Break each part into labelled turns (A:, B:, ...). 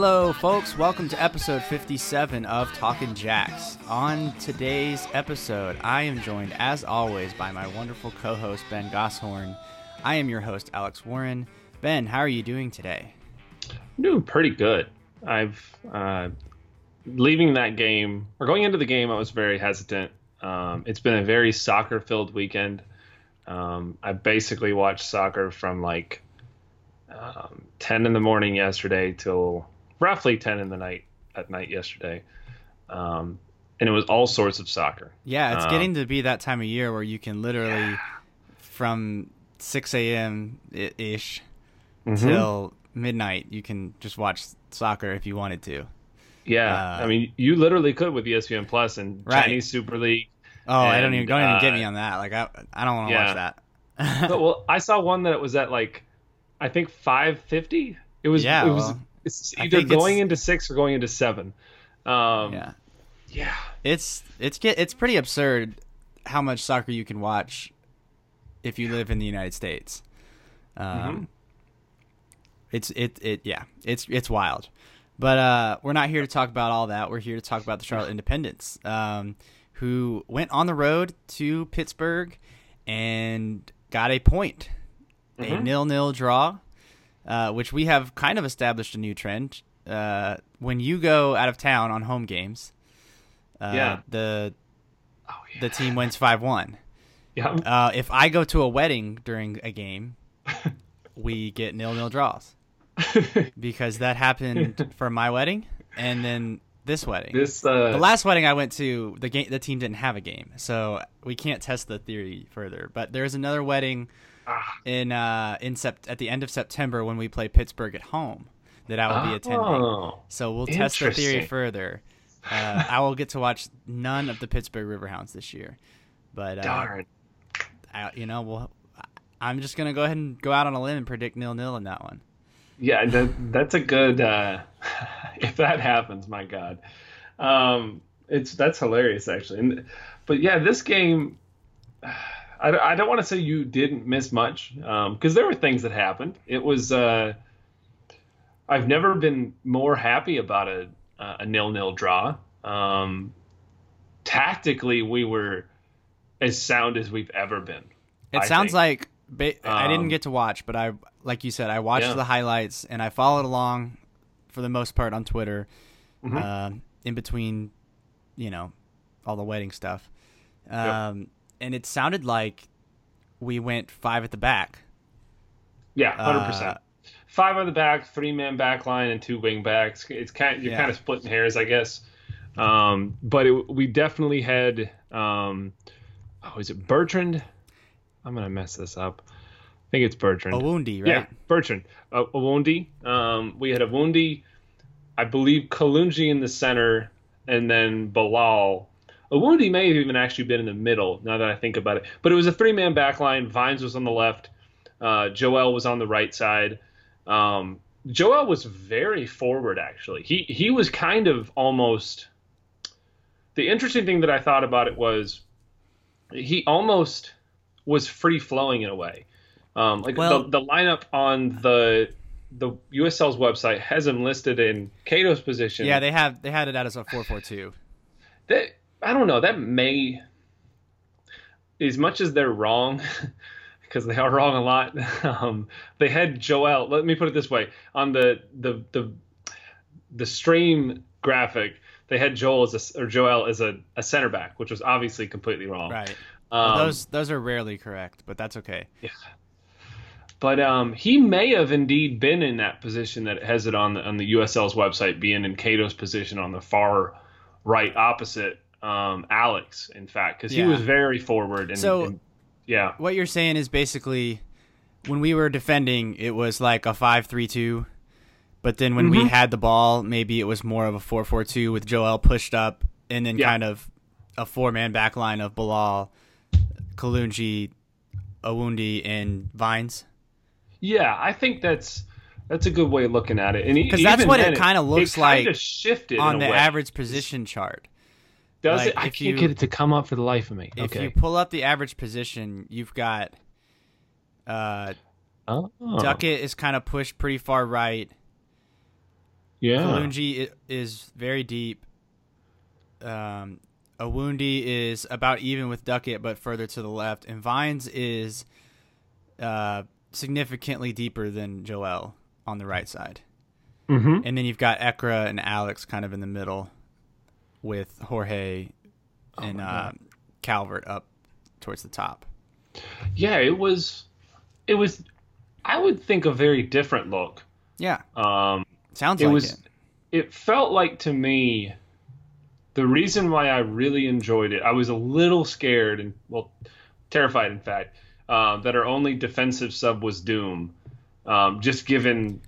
A: Hello, folks. Welcome to episode 57 of Talking Jacks. On today's episode, I am joined, as always, by my wonderful co host, Ben Gosshorn. I am your host, Alex Warren. Ben, how are you doing today?
B: I'm doing pretty good. I've uh, leaving that game or going into the game, I was very hesitant. Um, it's been a very soccer filled weekend. Um, I basically watched soccer from like um, 10 in the morning yesterday till roughly 10 in the night at night yesterday. Um, and it was all sorts of soccer.
A: Yeah, it's
B: Um,
A: getting to be that time of year where you can literally, from 6 a.m. ish
B: Mhm.
A: till midnight, you can just watch soccer if you wanted to.
B: Yeah,
A: uh,
B: I mean, you literally could with ESPN Plus and
A: Right.
B: Chinese Super League.
A: Oh, I don't even
B: And,
A: don't even get
B: uh,
A: me on that. Like I I don't want to
B: yeah.
A: watch that.
B: But, well, I saw one that it was at like, I think five fifty. It was.
A: Yeah,
B: It was.
A: well,
B: it's either
A: think it's-
B: going into six or going into seven. Um,
A: yeah.
B: yeah.
A: It's it's get it's pretty absurd how much soccer you can watch if you live in the United States. Um,
B: Mhm.
A: It's it it yeah it's it's wild, but uh, we're not here to talk about all that. We're here to talk about the Charlotte Independence, um, who went on the road to Pittsburgh and got a point, a
B: Mhm.
A: nil nil draw, uh, which we have kind of established a new trend. Uh, when you go out of town on home games, uh,
B: Yeah.
A: the
B: Oh yeah.
A: the team wins five one.
B: yeah.
A: Uh, if I go to a wedding during a game, we get nil nil draws because that happened for my wedding and then this wedding.
B: this. Uh,
A: the last wedding I went to, the game the team didn't have a game, so we can't test the theory further. But there's another wedding in uh in sept- at the end of September when we play Pittsburgh at home that I will be attending.
B: oh.
A: So we'll test the theory further. Uh, I will get to watch none of the Pittsburgh Riverhounds this year, but uh,
B: Darn.
A: I, you know, well, I'm just gonna go ahead and go out on a limb and predict nil nil in that one.
B: Yeah, that, that's a good. Uh, if that happens, my God, um, it's that's hilarious actually. And, but yeah, this game, I, I don't want to say you didn't miss much because there were things that happened. It was. Uh, I've never been more happy about a a nil nil draw. Um, tactically, we were as sound as we've ever been.
A: It
B: I
A: sounds
B: think.
A: like I didn't
B: Um,
A: get to watch, but I, like you said, I watched
B: Yeah.
A: the highlights and I followed along for the most part on Twitter,
B: Mhm.
A: uh, in between, you know, all the wedding stuff. Um, And it sounded like we went five at the back.
B: Yeah, hundred
A: Uh,
B: percent. Five on the back, three man back line, and two wing backs. It's kind you're
A: Yeah.
B: kind of splitting hairs, I guess. Um, but it, we definitely had. Um, oh, is it Bertrand? I'm gonna mess this up. I think it's Bertrand.
A: Owundi, right?
B: Yeah, Bertrand. Uh, Owundi. Um, we had a Owundi, I believe Kalunji in the center, and then Bilal. Owundi may have even actually been in the middle, now that I think about it. But it was a three man back line. Vines was on the left. Uh, Joel was on the right side. Um, Joel was very forward, actually. He, he was kind of almost. The interesting thing that I thought about it was he almost was free flowing in a way. Um, like
A: Well-
B: the, the lineup on the the USL's website has him listed in Cato's position.
A: Yeah, they have they had it out as a four four two.
B: that I don't know. That may, as much as they're wrong, because they are wrong a lot. Um, they had Joel. Let me put it this way: on the the the the stream graphic, they had Joel as a, or Joel as a, a center back, which was obviously completely wrong.
A: Right.
B: Um,
A: Well, those those are rarely correct, but that's okay. Yeah.
B: But um, he may have indeed been in that position that has it on the on the USL's website, being in Cato's position on the far right, opposite um, Alex. In fact, because
A: Yeah.
B: he was very forward and,
A: So-
B: and- yeah,
A: What you're saying is basically when we were defending, it was like a five three two, but then when we
B: Mhm.
A: had the ball, maybe it was more of a four four two with Joel pushed up, and then
B: Yeah.
A: kind of a four man back line of Bilal, Kalunji, Owundi, and Vines.
B: yeah. I think that's that's a good way of looking at it, and
A: Because that's what it kinda looks like
B: shifted
A: on the
B: way.
A: average position chart.
B: Does
A: like,
B: it? I can't
A: you-
B: get it to come up for the life of me.
A: If
B: okay.
A: you pull up the average position, you've got uh,
B: oh.
A: Duckett is kind of pushed pretty far right.
B: Yeah.
A: Kalungi is very deep. Um, Owundi is about even with Duckett, but further to the left, and Vines is uh, significantly deeper than Joel on the right side.
B: Mm-hmm.
A: And then you've got Ekra and Alex kind of in the middle, with Jorge and
B: my
A: uh, Calvert up towards the top.
B: Yeah, it was. It was. I would think a very different look.
A: Yeah,
B: Um,
A: sounds
B: it
A: like
B: was.
A: it.
B: It felt like to me. The reason why I really enjoyed it, I was a little scared and well, terrified, in fact, um, that our only defensive sub was Doom. Um, just given,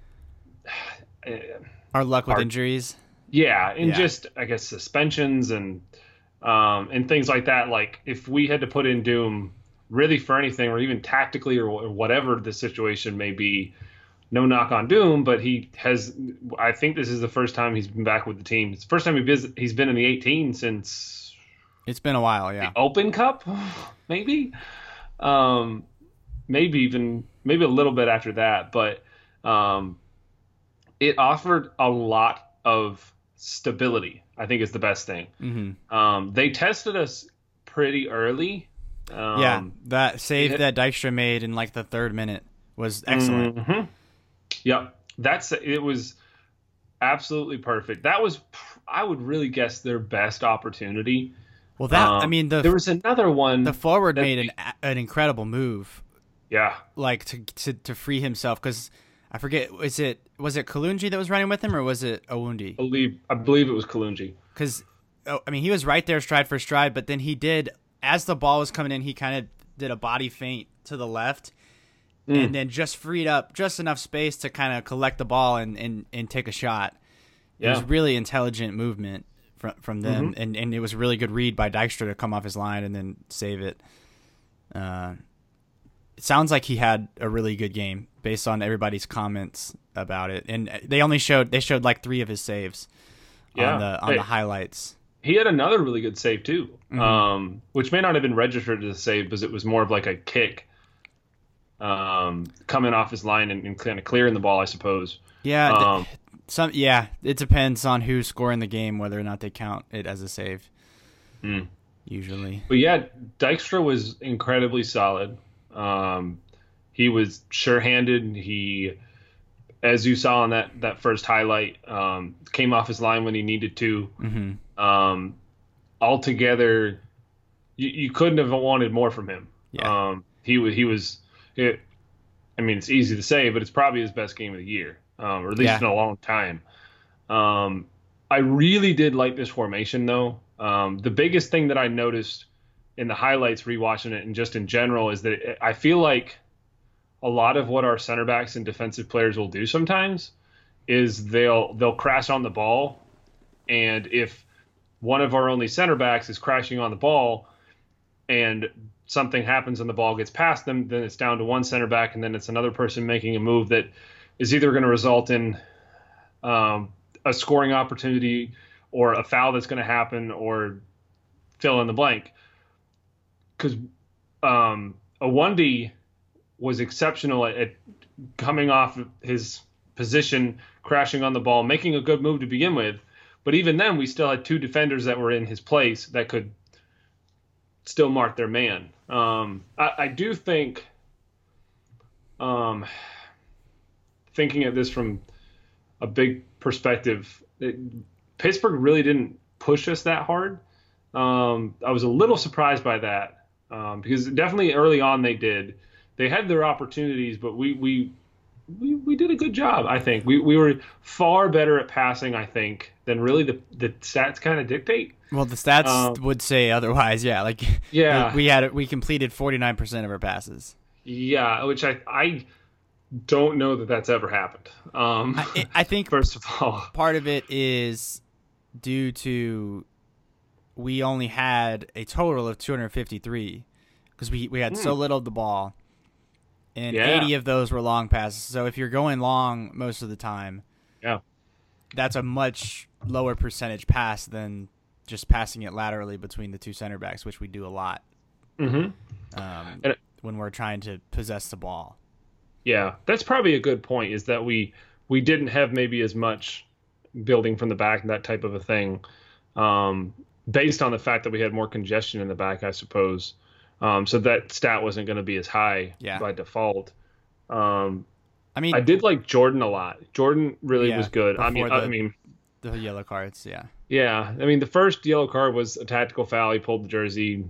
A: Our luck with
B: our-
A: injuries.
B: Yeah, and
A: Yeah.
B: just I guess suspensions and um, and things like that. Like if we had to put in Doom really for anything, or even tactically, or, wh- whatever the situation may be. No knock on Doom, but he has. I think this is the first time he's been back with the team. It's the first time he visit, he's been in the 18 since
A: It's been a while, yeah.
B: Open Cup, maybe, um, maybe even maybe a little bit after that. But um, it offered a lot of stability. I think is the best thing.
A: hmm
B: Um, they tested us pretty early. Um,
A: yeah, that save that Dykstra made in like the third minute was excellent.
B: Mhm. Yep, that's it. Was absolutely perfect. That was, I would really guess, their best opportunity.
A: Well, that I
B: Um,
A: mean the
B: there was another one.
A: the forward made an an incredible move,
B: yeah,
A: like to to, to free himself because I forget was it was it Kalunji that was running with him or was it Owundi?
B: I believe I believe it was Kalunji.
A: Because oh, I mean he was right there stride for stride, but then he did as the ball was coming in, he kind of did a body feint to the left.
B: Mm.
A: And then just freed up just enough space to kind of collect the ball and, and, and take a shot. It was really intelligent movement from from them,
B: Mm-hmm.
A: and, and it was a really good read by Dykstra to come off his line and then save it. Uh, it sounds like he had a really good game based on everybody's comments about it, and they only showed they showed like three of his saves
B: Yeah.
A: on the on
B: Hey.
A: the highlights.
B: He had another really good save too,
A: Mm-hmm.
B: um, which may not have been registered as a save because it was more of like a kick, um, coming off his line and, and kind of clearing the ball, I suppose.
A: Yeah,
B: Um,
A: some yeah, it depends on who's scoring the game whether or not they count it as a save.
B: Hmm.
A: Usually,
B: But yeah, Dykstra was incredibly solid. Um, he was sure-handed. He, as you saw in that that first highlight, um, came off his line when he needed to.
A: hmm
B: Um, altogether, you, you couldn't have wanted more from him.
A: Yeah.
B: Um, he was he was. It, I mean, it's easy to say, but it's probably his best game of the year, um, or at least
A: Yeah.
B: in a long time. Um, I really did like this formation, though. Um, the biggest thing that I noticed in the highlights, rewatching it, and just in general, is that I feel like a lot of what our center backs and defensive players will do sometimes is they'll they'll crash on the ball, and if one of our only center backs is crashing on the ball, and something happens and the ball gets past them, then it's down to one center back, and then it's another person making a move that is either going to result in um, a scoring opportunity or a foul that's going to happen or fill in the blank. Because um, Owundi was exceptional at, at coming off his position, crashing on the ball, making a good move to begin with. But even then, we still had two defenders that were in his place that could still mark their man. Um, I, I do think, um, thinking of this from a big perspective, it, Pittsburgh really didn't push us that hard. Um, I was a little surprised by that um, because definitely early on they did. They had their opportunities, but we we we, we did a good job. I think we, we were far better at passing. I think than really the the stats kind of dictate.
A: Well, the stats
B: Um,
A: would say otherwise. Yeah, like
B: Yeah.
A: we had we completed forty nine percent of our passes.
B: Yeah, which I I don't know that that's ever happened. Um,
A: I, I think
B: first of all,
A: part of it is due to we only had a total of 253 because we, we had so little of the ball. And
B: Hmm. Yeah.
A: 80 of those were long passes. So if you're going long most of the time
B: yeah,
A: that's a much lower percentage pass than just passing it laterally between the two center backs which we do a lot.
B: Hmm
A: um,
B: And-
A: when we're trying to possess the ball.
B: Yeah, that's probably a good point. Is that we we didn't have maybe as much building from the back and that type of a thing, um, based on the fact that we had more congestion in the back, I suppose. Um, so that stat wasn't going to be as high
A: Yeah.
B: by default. Um,
A: I mean,
B: I did like Jordan a lot. Jordan really
A: Yeah,
B: was good. I mean,
A: before
B: I
A: the-
B: mean,
A: the yellow cards. Yeah.
B: yeah. I mean, the first yellow card was a tactical foul. He pulled the jersey.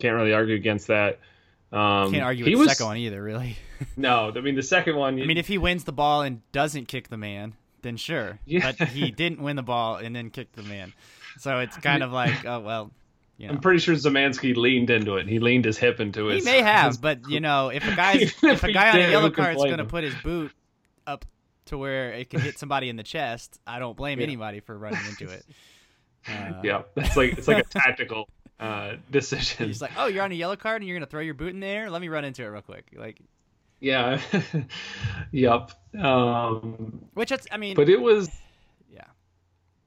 B: Can't really argue against that. Um,
A: Can't argue
B: he
A: with
B: was,
A: second one either, really.
B: No, I mean the second one.
A: I mean, if he wins the ball and doesn't kick the man, then sure.
B: Yeah.
A: But he didn't win the ball and then kicked the man. So it's kind of like, oh well, you know.
B: I'm pretty sure Zemansky leaned into it. He leaned his hip into
A: it.
B: He
A: may have,
B: his-
A: but you know, if a
B: Even
A: if a guy on a yellow
B: can
A: card's gonna put his boot up to where it can hit somebody in the chest, I don't blame
B: Yeah.
A: anybody for running into it. Uh,
B: yeah, that's like it's like a tactical uh, decision.
A: He's like, oh, you're on a yellow card and you're gonna throw your boot in there. Let me run into it real quick. Like,
B: Yeah. yep. Um,
A: which it's, I mean,
B: but it was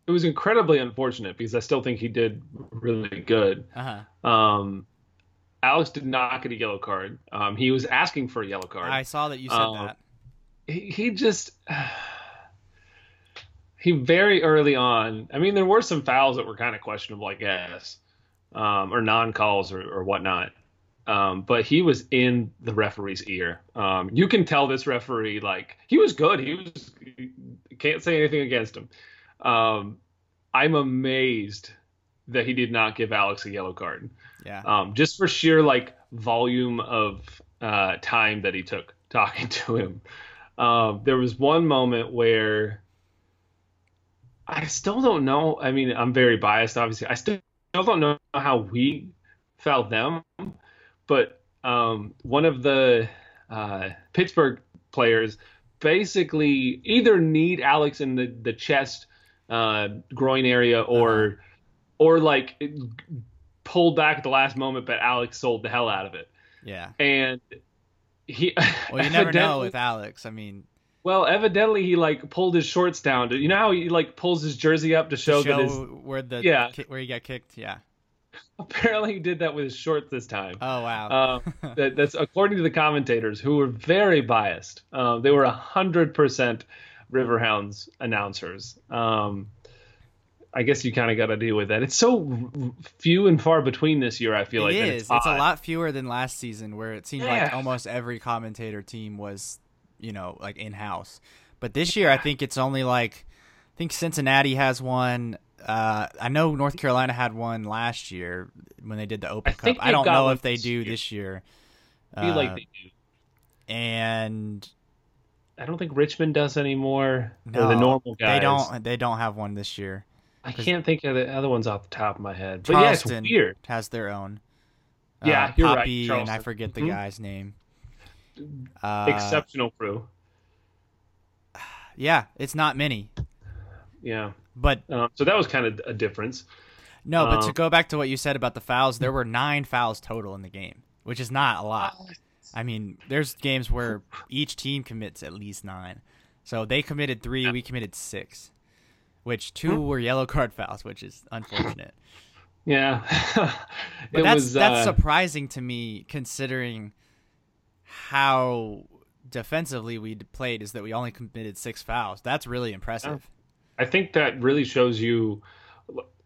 B: it was incredibly unfortunate because I still think he did really good.
A: uh huh.
B: Um, Alex did not get a yellow card. Um, he was asking for a yellow card.
A: I saw that you said
B: Um,
A: that.
B: he, he just he very early on. I mean, there were some fouls that were kind of questionable, I guess, um, or non-calls or, or whatnot. Um, but he was in the referee's ear. Um, you can tell this referee like he was good. He was can't say anything against him. Um, I'm amazed that he did not give Alex a yellow card
A: Yeah.
B: um, just for sheer like volume of uh, time that he took talking to him. Um, there was one moment where I still don't know. I mean, I'm very biased, obviously. I still, don't know how we felt them, but um, one of the uh, Pittsburgh players basically either need Alex in the the chest, uh, groin area, or or like pulled back at the last moment, but Alex sold the hell out of it.
A: Yeah.
B: And he
A: Well, you never know with Alex. I mean,
B: Well, evidently he like pulled his shorts down. To, you know how he like pulls his jersey up to show,
A: to show
B: that his.
A: where the
B: Yeah.
A: where he got kicked. Yeah.
B: Apparently he did that with his shorts this time.
A: Oh wow.
B: Um, that, that's according to the commentators who were very biased. Um, they were hundred percent Riverhounds announcers. Um, I guess you kind of got to deal with that. It's so few and far between this year. I feel
A: it
B: like
A: is.
B: It's,
A: It's, a lot fewer than last season, where it seemed like almost every commentator team was, you know, like in house. But this year, I think it's only like, I think Cincinnati has one. Uh, I know North Carolina had one last year when they did the Open
B: I
A: Cup. I don't know if they do
B: year.
A: this year.
B: I feel like
A: Uh,
B: they do.
A: and
B: I don't think Richmond does anymore.
A: no,
B: the normal guys.
A: they don't. They don't have one this year.
B: I can't think of the other ones off the top of my head. But yeah, it's weird.
A: has their own.
B: Yeah,
A: uh,
B: you're right,
A: Poppy, and I forget the
B: Mhm.
A: guy's name. Uh,
B: Exceptional crew.
A: Yeah, it's not many,
B: Yeah.
A: but
B: Um, so that was kind of a difference.
A: no. But to
B: Um,
A: go back to what you said about the fouls, there were nine fouls total in the game, which is not a lot. I mean, there's games where each team commits at least nine. So they committed three, we committed six, which two
B: Hmm.
A: were yellow card fouls, which is unfortunate.
B: Yeah.
A: But that's
B: was.
A: that's
B: uh,
A: surprising to me considering how defensively we played. Is that we only committed six fouls? That's really impressive.
B: I think that really shows you,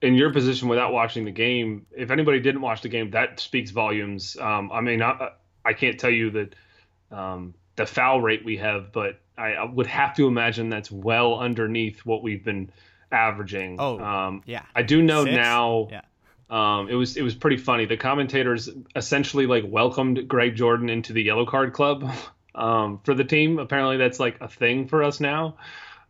B: in your position without watching the game. If anybody didn't watch the game, that speaks volumes. Um, I mean, I, I can't tell you that um, the foul rate we have, but I, I would have to imagine that's well underneath what we've been averaging.
A: Oh,
B: um,
A: Yeah,
B: I do know
A: Six?
B: now.
A: Yeah.
B: Um, it was it was pretty funny. The commentators essentially like welcomed Greg Jordan into the yellow card club um, for the team. Apparently, that's like a thing for us now.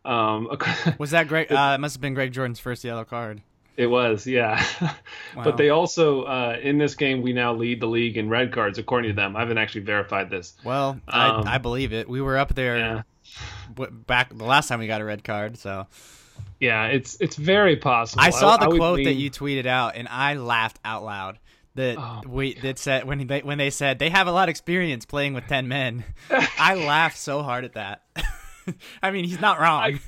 B: Um,
A: was that Greg? Uh, it must have been Greg Jordan's first yellow card.
B: It was, yeah.
A: Wow.
B: But they also uh, in this game we now lead the league in red cards according to them. I haven't actually verified this.
A: Well,
B: Um,
A: I, I believe it. We were up there
B: Yeah,
A: back the last time we got a red card. So
B: yeah. It's it's very possible.
A: I saw the
B: would
A: quote that you tweeted out, and I laughed out loud. That
B: Oh.
A: we that said when they when they said they have a lot of experience playing with ten men. I laughed so hard at that. I mean, he's not wrong.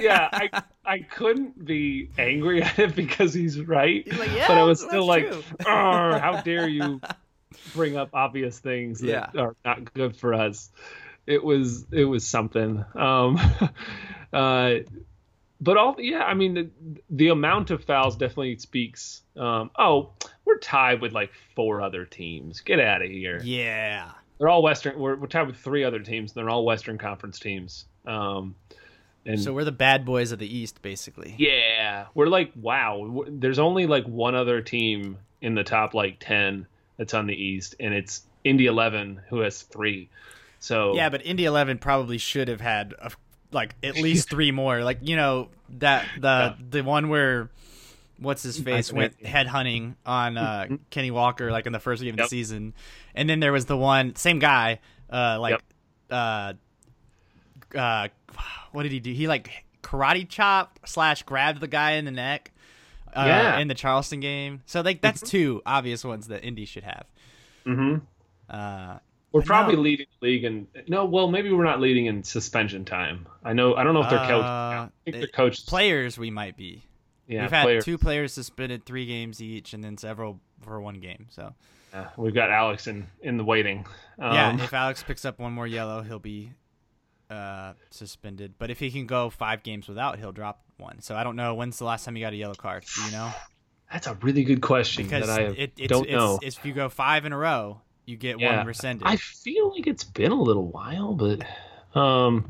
B: yeah, I I couldn't be angry at it because he's right.
A: He's like, yeah,
B: but I was still like, how dare you bring up obvious things that
A: Yeah.
B: are not good for us. It was it was something. Um, uh, but all yeah, I mean the the amount of fouls definitely speaks. Um, oh, we're tied with like four other teams. Get out of here.
A: Yeah.
B: They're all Western. We're, we're tied with three other teams. They're all Western Conference teams. Um, and
A: So we're the bad boys of the East, basically.
B: yeah, we're like wow. There's only like one other team in the top like ten that's on the East, and it's Indy Eleven who has three. So
A: Yeah, but Indy Eleven probably should have had a, like at least three more. Like you know that the
B: Yeah.
A: the one where what's his face went head hunting on uh, Kenny Walker like in the first game of the season, and then there was the one same guy uh, like
B: Yep.
A: uh uh what did he do? He like karate chopped slash grabbed the guy in the neck. Uh,
B: Yeah.
A: in the Charleston game. So like that's two obvious ones that Indy should have.
B: hmm
A: Uh,
B: We're probably
A: no.
B: leading the league in no. Well, maybe we're not leading in suspension time. I know. I don't know if they're coached.
A: Uh,
B: I think their
A: it-
B: coach.
A: players we might be.
B: Yeah,
A: We've had
B: players.
A: two players suspended three games each, and then several for one game. So
B: Yeah, we've got Alex in in the waiting. Um,
A: yeah, if Alex picks up one more yellow, he'll be uh, suspended. But if he can go five games without, he'll drop one. So I don't know when's the last time he got a yellow card. Do you know?
B: that's a really good question
A: Because
B: that I
A: it, it's,
B: don't
A: it's,
B: know.
A: it's if you go five in a row, you get
B: Yeah.
A: one rescinded.
B: I feel like it's been a little while, but um,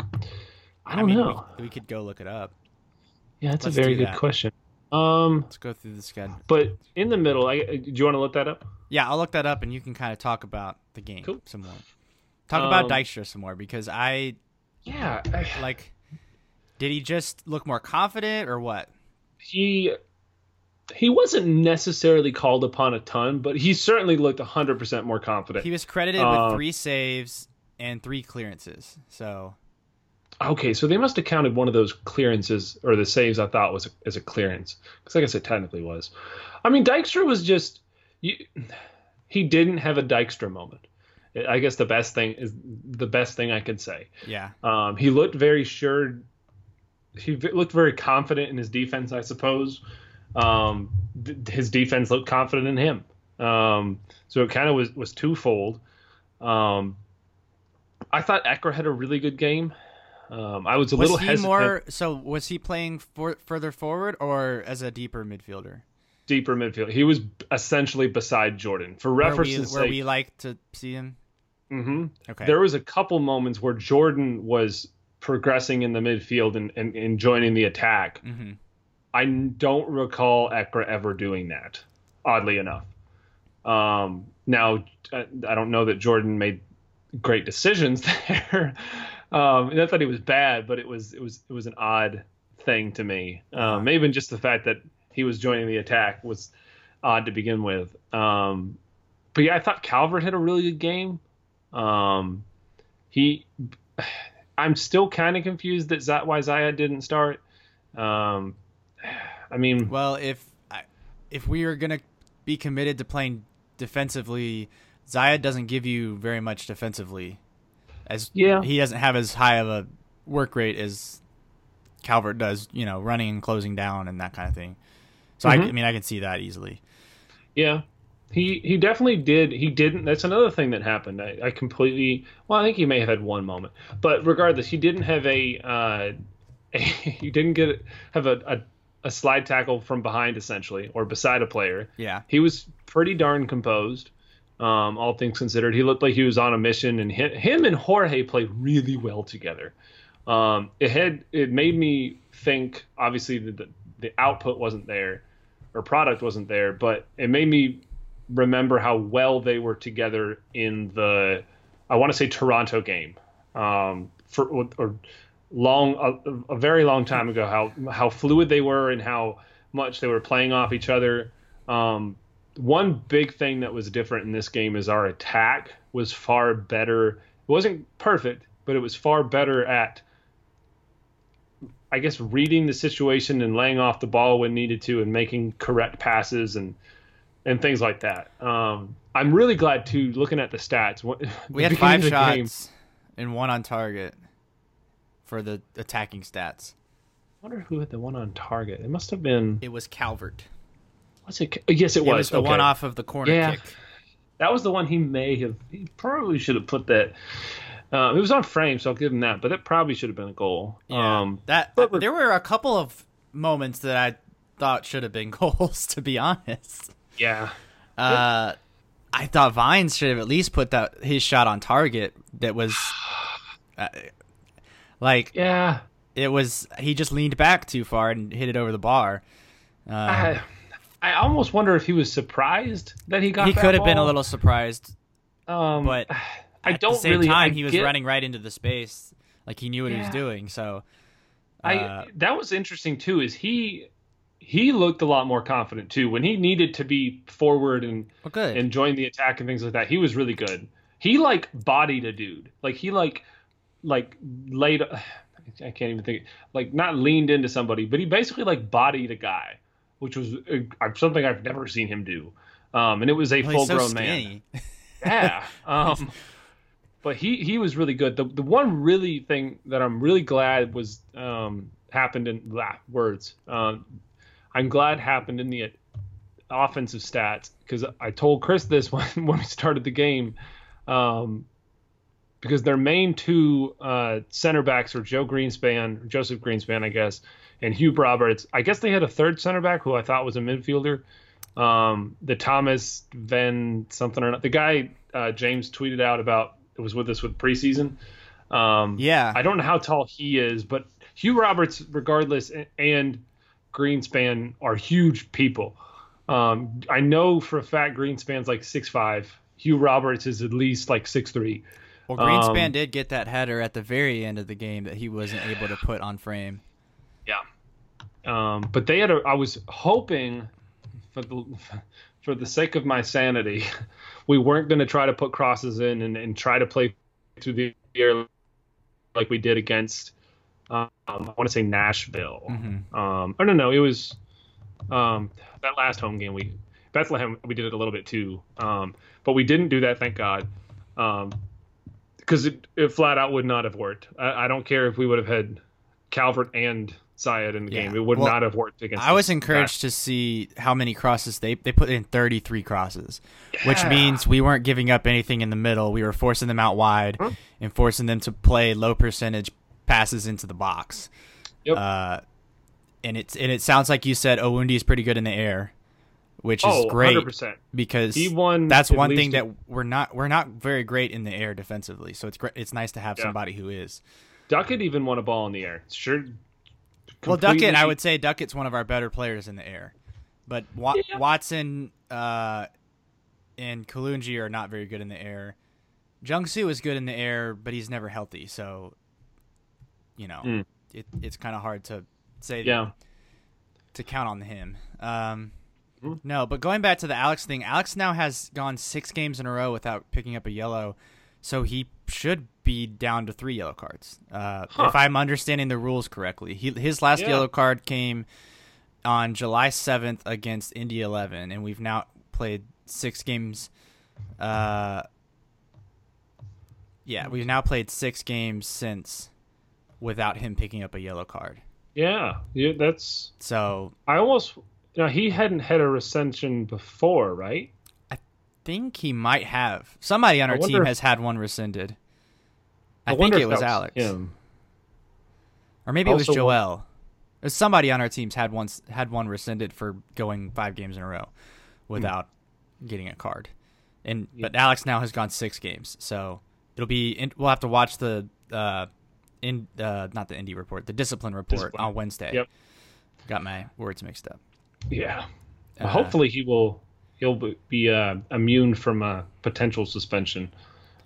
B: I don't
A: mean,
B: know.
A: We, we could go look it up.
B: yeah, that's a
A: let's
B: very good
A: that.
B: question. Um,
A: Let's go through the schedule.
B: but in the middle, I, do you want to look that up?
A: Yeah, I'll look that up, and you can kind of talk about the game
B: Cool.
A: some more. Talk about
B: Um,
A: Dykstra some more because I
B: Yeah, I,
A: like. Did he just look more confident or what?
B: he he wasn't necessarily called upon a ton, but he certainly looked 100% more confident.
A: He was credited
B: Um,
A: with three saves and three clearances. So
B: Okay, so they must have counted one of those clearances or the saves I thought was a, as a clearance because I guess it technically was. I mean, Dykstra was just you, he didn't have a Dykstra moment. I guess the best thing is the best thing I could say.
A: yeah,
B: Um, he looked very sure. He looked very confident in his defense, I suppose. Um, th- his defense looked confident in him. Um, so it kind of was was twofold. Um, I thought Ekra had a really good game. Um, I was a
A: was
B: little
A: he
B: hesitant.
A: more? So was he playing for, further forward or as a deeper midfielder?
B: deeper midfield. He was essentially beside Jordan. For
A: Where we, where
B: sake,
A: we like to see him.
B: hmm
A: Okay.
B: there was a couple moments where Jordan was progressing in the midfield and, and, and joining the attack.
A: hmm
B: I don't recall Ekra ever doing that, oddly enough. Um, now, I don't know that Jordan made great decisions there. Um, not that he was bad, but it was it was it was an odd thing to me. Um, maybe even just the fact that he was joining the attack was odd to begin with. Um, but yeah, I thought Calvert had a really good game. Um, he, I'm still kind of confused that Z- why Zaya didn't start. Um, I mean,
A: Well, if if we are gonna be committed to playing defensively, Zaya doesn't give you very much defensively. As
B: Yeah.
A: he doesn't have as high of a work rate as Calvert does. You know, running and closing down and that kind of thing. So I,
B: Mhm.
A: I mean, I can see that easily.
B: Yeah, he he definitely did. He didn't. That's another thing that happened. I, I completely. Well, I think he may have had one moment, but regardless, he didn't have a. Uh, a he didn't get have a, a a slide tackle from behind essentially or beside a player.
A: Yeah.
B: He was pretty darn composed. Um, all things considered, he looked like he was on a mission, and him, him and Jorge played really well together. Um, it had it made me think. Obviously, the, the output wasn't there, or product wasn't there, but it made me remember how well they were together in the I want to say Toronto game um, for or long a, a very long time ago how how fluid they were and how much they were playing off each other. Um, one big thing that was different in this game is our attack was far better. It wasn't perfect, but it was far better at I guess reading the situation and laying off the ball when needed to and making correct passes and and things like that. Um, I'm really glad too. Looking at the stats,
A: We had five
B: the game-
A: shots and one on target for the attacking stats.
B: I wonder who had the one on target. It must have been.
A: It was Calvert.
B: Was it? Yes, it
A: It
B: was.
A: was the
B: okay.
A: one off of the corner
B: Yeah.
A: kick.
B: That was the one he may have. He probably should have put that. Um, it was on frame, so I'll give him that. But that probably should have been a goal.
A: Yeah,
B: Um,
A: that
B: but-
A: there were a couple of moments that I thought should have been goals, to be honest.
B: Yeah.
A: Uh, I thought Vines should have at least put that his shot on target. That was, uh, like,
B: Yeah.
A: it was. He just leaned back too far and hit it over the bar. Uh,
B: I, I almost wonder if he was surprised that he got.
A: he could have been a little surprised,
B: Um,
A: but
B: I don't
A: the same
B: really.
A: time
B: I
A: he was
B: get-
A: running right into the space, like he knew what he was doing. So, uh,
B: I that was interesting too. Is he he looked a lot more confident too when he needed to be forward and
A: well,
B: and join the attack and things like that. He was really good. He like bodied a dude. Like he like like laid. I can't even think. Like not leaned into somebody, but he basically like bodied a guy, which was uh, something I've never seen him do. Um, and it was a
A: Well,
B: full
A: so
B: grown man. Yeah. Um, but he he was really good. The the one really thing that I'm really glad was um, happened in blah, words. Um, I'm glad happened in the offensive stats because I told Chris this when when we started the game. Um, because their main two uh, center backs are Joe Greenspan, Joseph Greenspan, I guess, and Hugh Roberts. I guess they had a third center back who I thought was a midfielder. Um, the Thomas Van something or not. The guy uh, James tweeted out about it was with us with preseason. Um,
A: Yeah.
B: I don't know how tall he is, but Hugh Roberts, regardless, and Greenspan are huge people. Um, I know for a fact Greenspan's like six five. Hugh Roberts is at least like six three.
A: Well, Greenspan
B: Um,
A: did get that header at the very end of the game that he wasn't able to put on frame.
B: Yeah. Um, but they had a. I was hoping, for the for the sake of my sanity, we weren't going to try to put crosses in and, and try to play through the air like we did against. Um, I want to say Nashville.
A: Mhm.
B: Um, oh no, no, it was um, that last home game. We Bethlehem. We did it a little bit too, um, but we didn't do that. Thank God. Um, because it, it flat out would not have worked. I, I don't care if we would have had Calvert and Syed in the
A: Yeah.
B: game. It would
A: Well,
B: not have worked against.
A: I was encouraged to see how many crosses they they put in 33 crosses, which means we weren't giving up anything in the middle. We were forcing them out wide
B: Huh?
A: and forcing them to play low percentage passes into the box.
B: Yep.
A: Uh, and it's and it sounds like you said Owundi is pretty good in the air, which is
B: oh,
A: great
B: 100%.
A: because
B: He won.
A: that's one thing that we're not we're not very great in the air defensively. So it's great. It's nice to have
B: Yeah.
A: somebody who is.
B: Duckett even won a ball in the air. Sure.
A: Well, Duckett, I would say Duckett's one of our better players in the air, but Wa-
B: Yeah.
A: Watson uh, and Kalunji are not very good in the air. Jungsu is good in the air, but he's never healthy, so you know
B: Mm.
A: it, it's kind of hard to say
B: Yeah.
A: to count on him. Um,
B: Mhm.
A: No, but going back to the Alex thing, Alex now has gone six games in a row without picking up a yellow, so he should be down to three yellow cards. Uh,
B: Huh.
A: If I'm understanding the rules correctly, he, his last
B: Yeah.
A: yellow card came on July 7th against Indy 11, and we've now played six games. Uh, yeah, we've now played six games since without him picking up a yellow card.
B: Yeah, yeah, that's.
A: So
B: I almost. now he hadn't had a recension before, right?
A: I think he might have. Somebody on our team
B: if-
A: has had one rescinded. I, think it
B: if
A: was Alex,
B: Him.
A: or maybe it was
B: Also one-
A: Joel. There's somebody on our teams had one had one rescinded for going five games in a row without getting a card, and
B: Yeah.
A: but Alex now has gone six games, so it'll be in, we'll have to watch the uh, in uh, not the indie report, the discipline report
B: Discipline.
A: on Wednesday.
B: Yep.
A: Got my words mixed up.
B: Yeah. Well,
A: Uh,
B: hopefully he will. He'll be- be uh, immune from a potential suspension.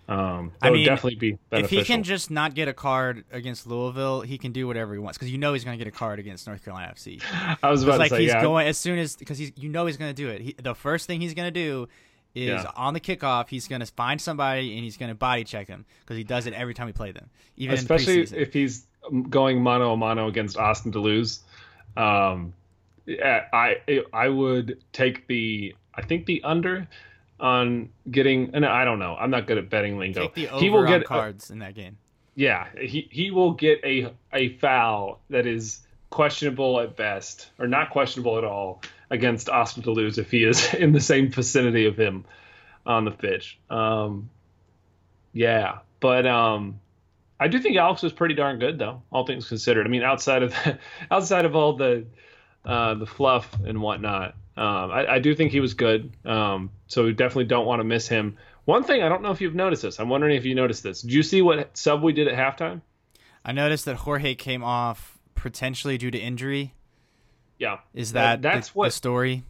B: Um,
A: I
B: would
A: mean,
B: definitely be
A: better
B: If
A: he can just not get a card against Louisville, he can do whatever he wants because you know he's going to get a card against North Carolina FC.
B: I was about
A: like
B: to say,
A: he's
B: yeah.
A: going as soon as because he's you know he's going to do it. He, the first thing he's going to do is
B: Yeah.
A: on the kickoff he's going to find somebody and he's going to body check him because he does it every time we play them, even
B: especially if he's going mano a mano against Austin da Luz. Um, I I would take the I think the under on getting and I don't know I'm not good at betting lingo.
A: Take the over
B: he will get a-
A: cards in that game.
B: yeah he he will get a a foul that is questionable at best or not questionable at all against Austin da Luz if he is in the same vicinity of him on the pitch. Um, yeah, but um, I I do think Alex was pretty darn good, though, all things considered. I mean, outside of the, outside of all the uh, the fluff and whatnot, um, I, I, do think he was good. Um, so we definitely don't want to miss him. One thing I don't know if you've noticed this. I'm wondering if you noticed this. Did you see what Subway did at halftime?
A: I noticed that Jorge came off potentially due to injury.
B: Yeah,
A: is that, that that's the, what the story?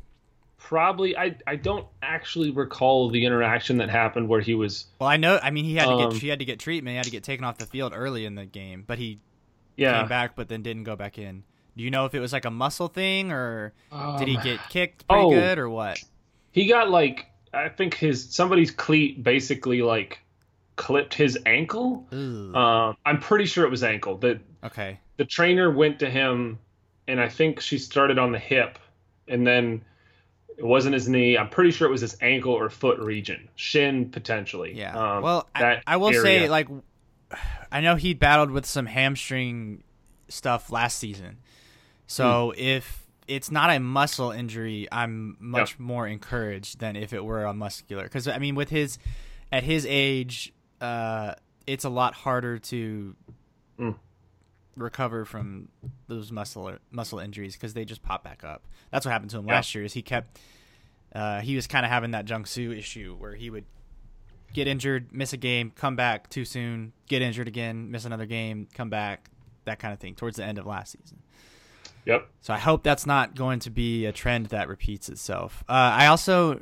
B: Probably. I I don't actually recall the interaction that happened where he was.
A: Well, I know. I mean, he had to get um, he had to get treatment. He had to get taken off the field early in the game, but he yeah. came back, but then didn't go back in. Do you know if it was like a muscle thing or um, did he get kicked pretty oh, good or what?
B: He got like I think his somebody's cleat basically like clipped his ankle. Uh, I'm pretty sure it was ankle. That
A: okay.
B: The trainer went to him, and I think she started on the hip, and then it wasn't his knee. I'm pretty sure it was his ankle or foot region, shin potentially.
A: Yeah. Um, well, I, I, will area. say like I know he battled with some hamstring stuff last season. So mm. if it's not a muscle injury, I'm much more encouraged than if it were a muscular. Because I mean, with his at his age, uh, it's a lot harder to mm. recover from those muscle muscle injuries because they just pop back up. That's what happened to him last year. Is he kept uh, he was kind of having that Jungsu issue where he would get injured, miss a game, come back too soon, get injured again, miss another game, come back, that kind of thing towards the end of last season.
B: Yep.
A: So I hope that's not going to be a trend that repeats itself. Uh, I also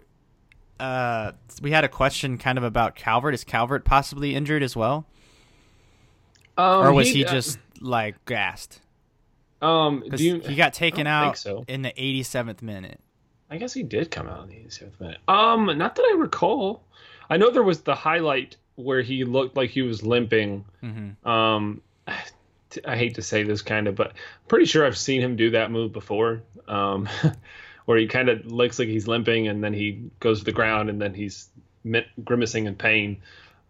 A: uh, we had a question kind of about Calvert. Is Calvert possibly injured as well, um, or was he, he uh, just like gassed?
B: Um,
A: you, he got taken out so. in the 87th minute.
B: I guess he did come out in the 87th minute. Um, not that I recall. I know there was the highlight where he looked like he was limping. Mm-hmm. Um, I hate to say this kind of, but I'm pretty sure I've seen him do that move before, um, where he kind of looks like he's limping and then he goes to the ground and then he's grimacing in pain.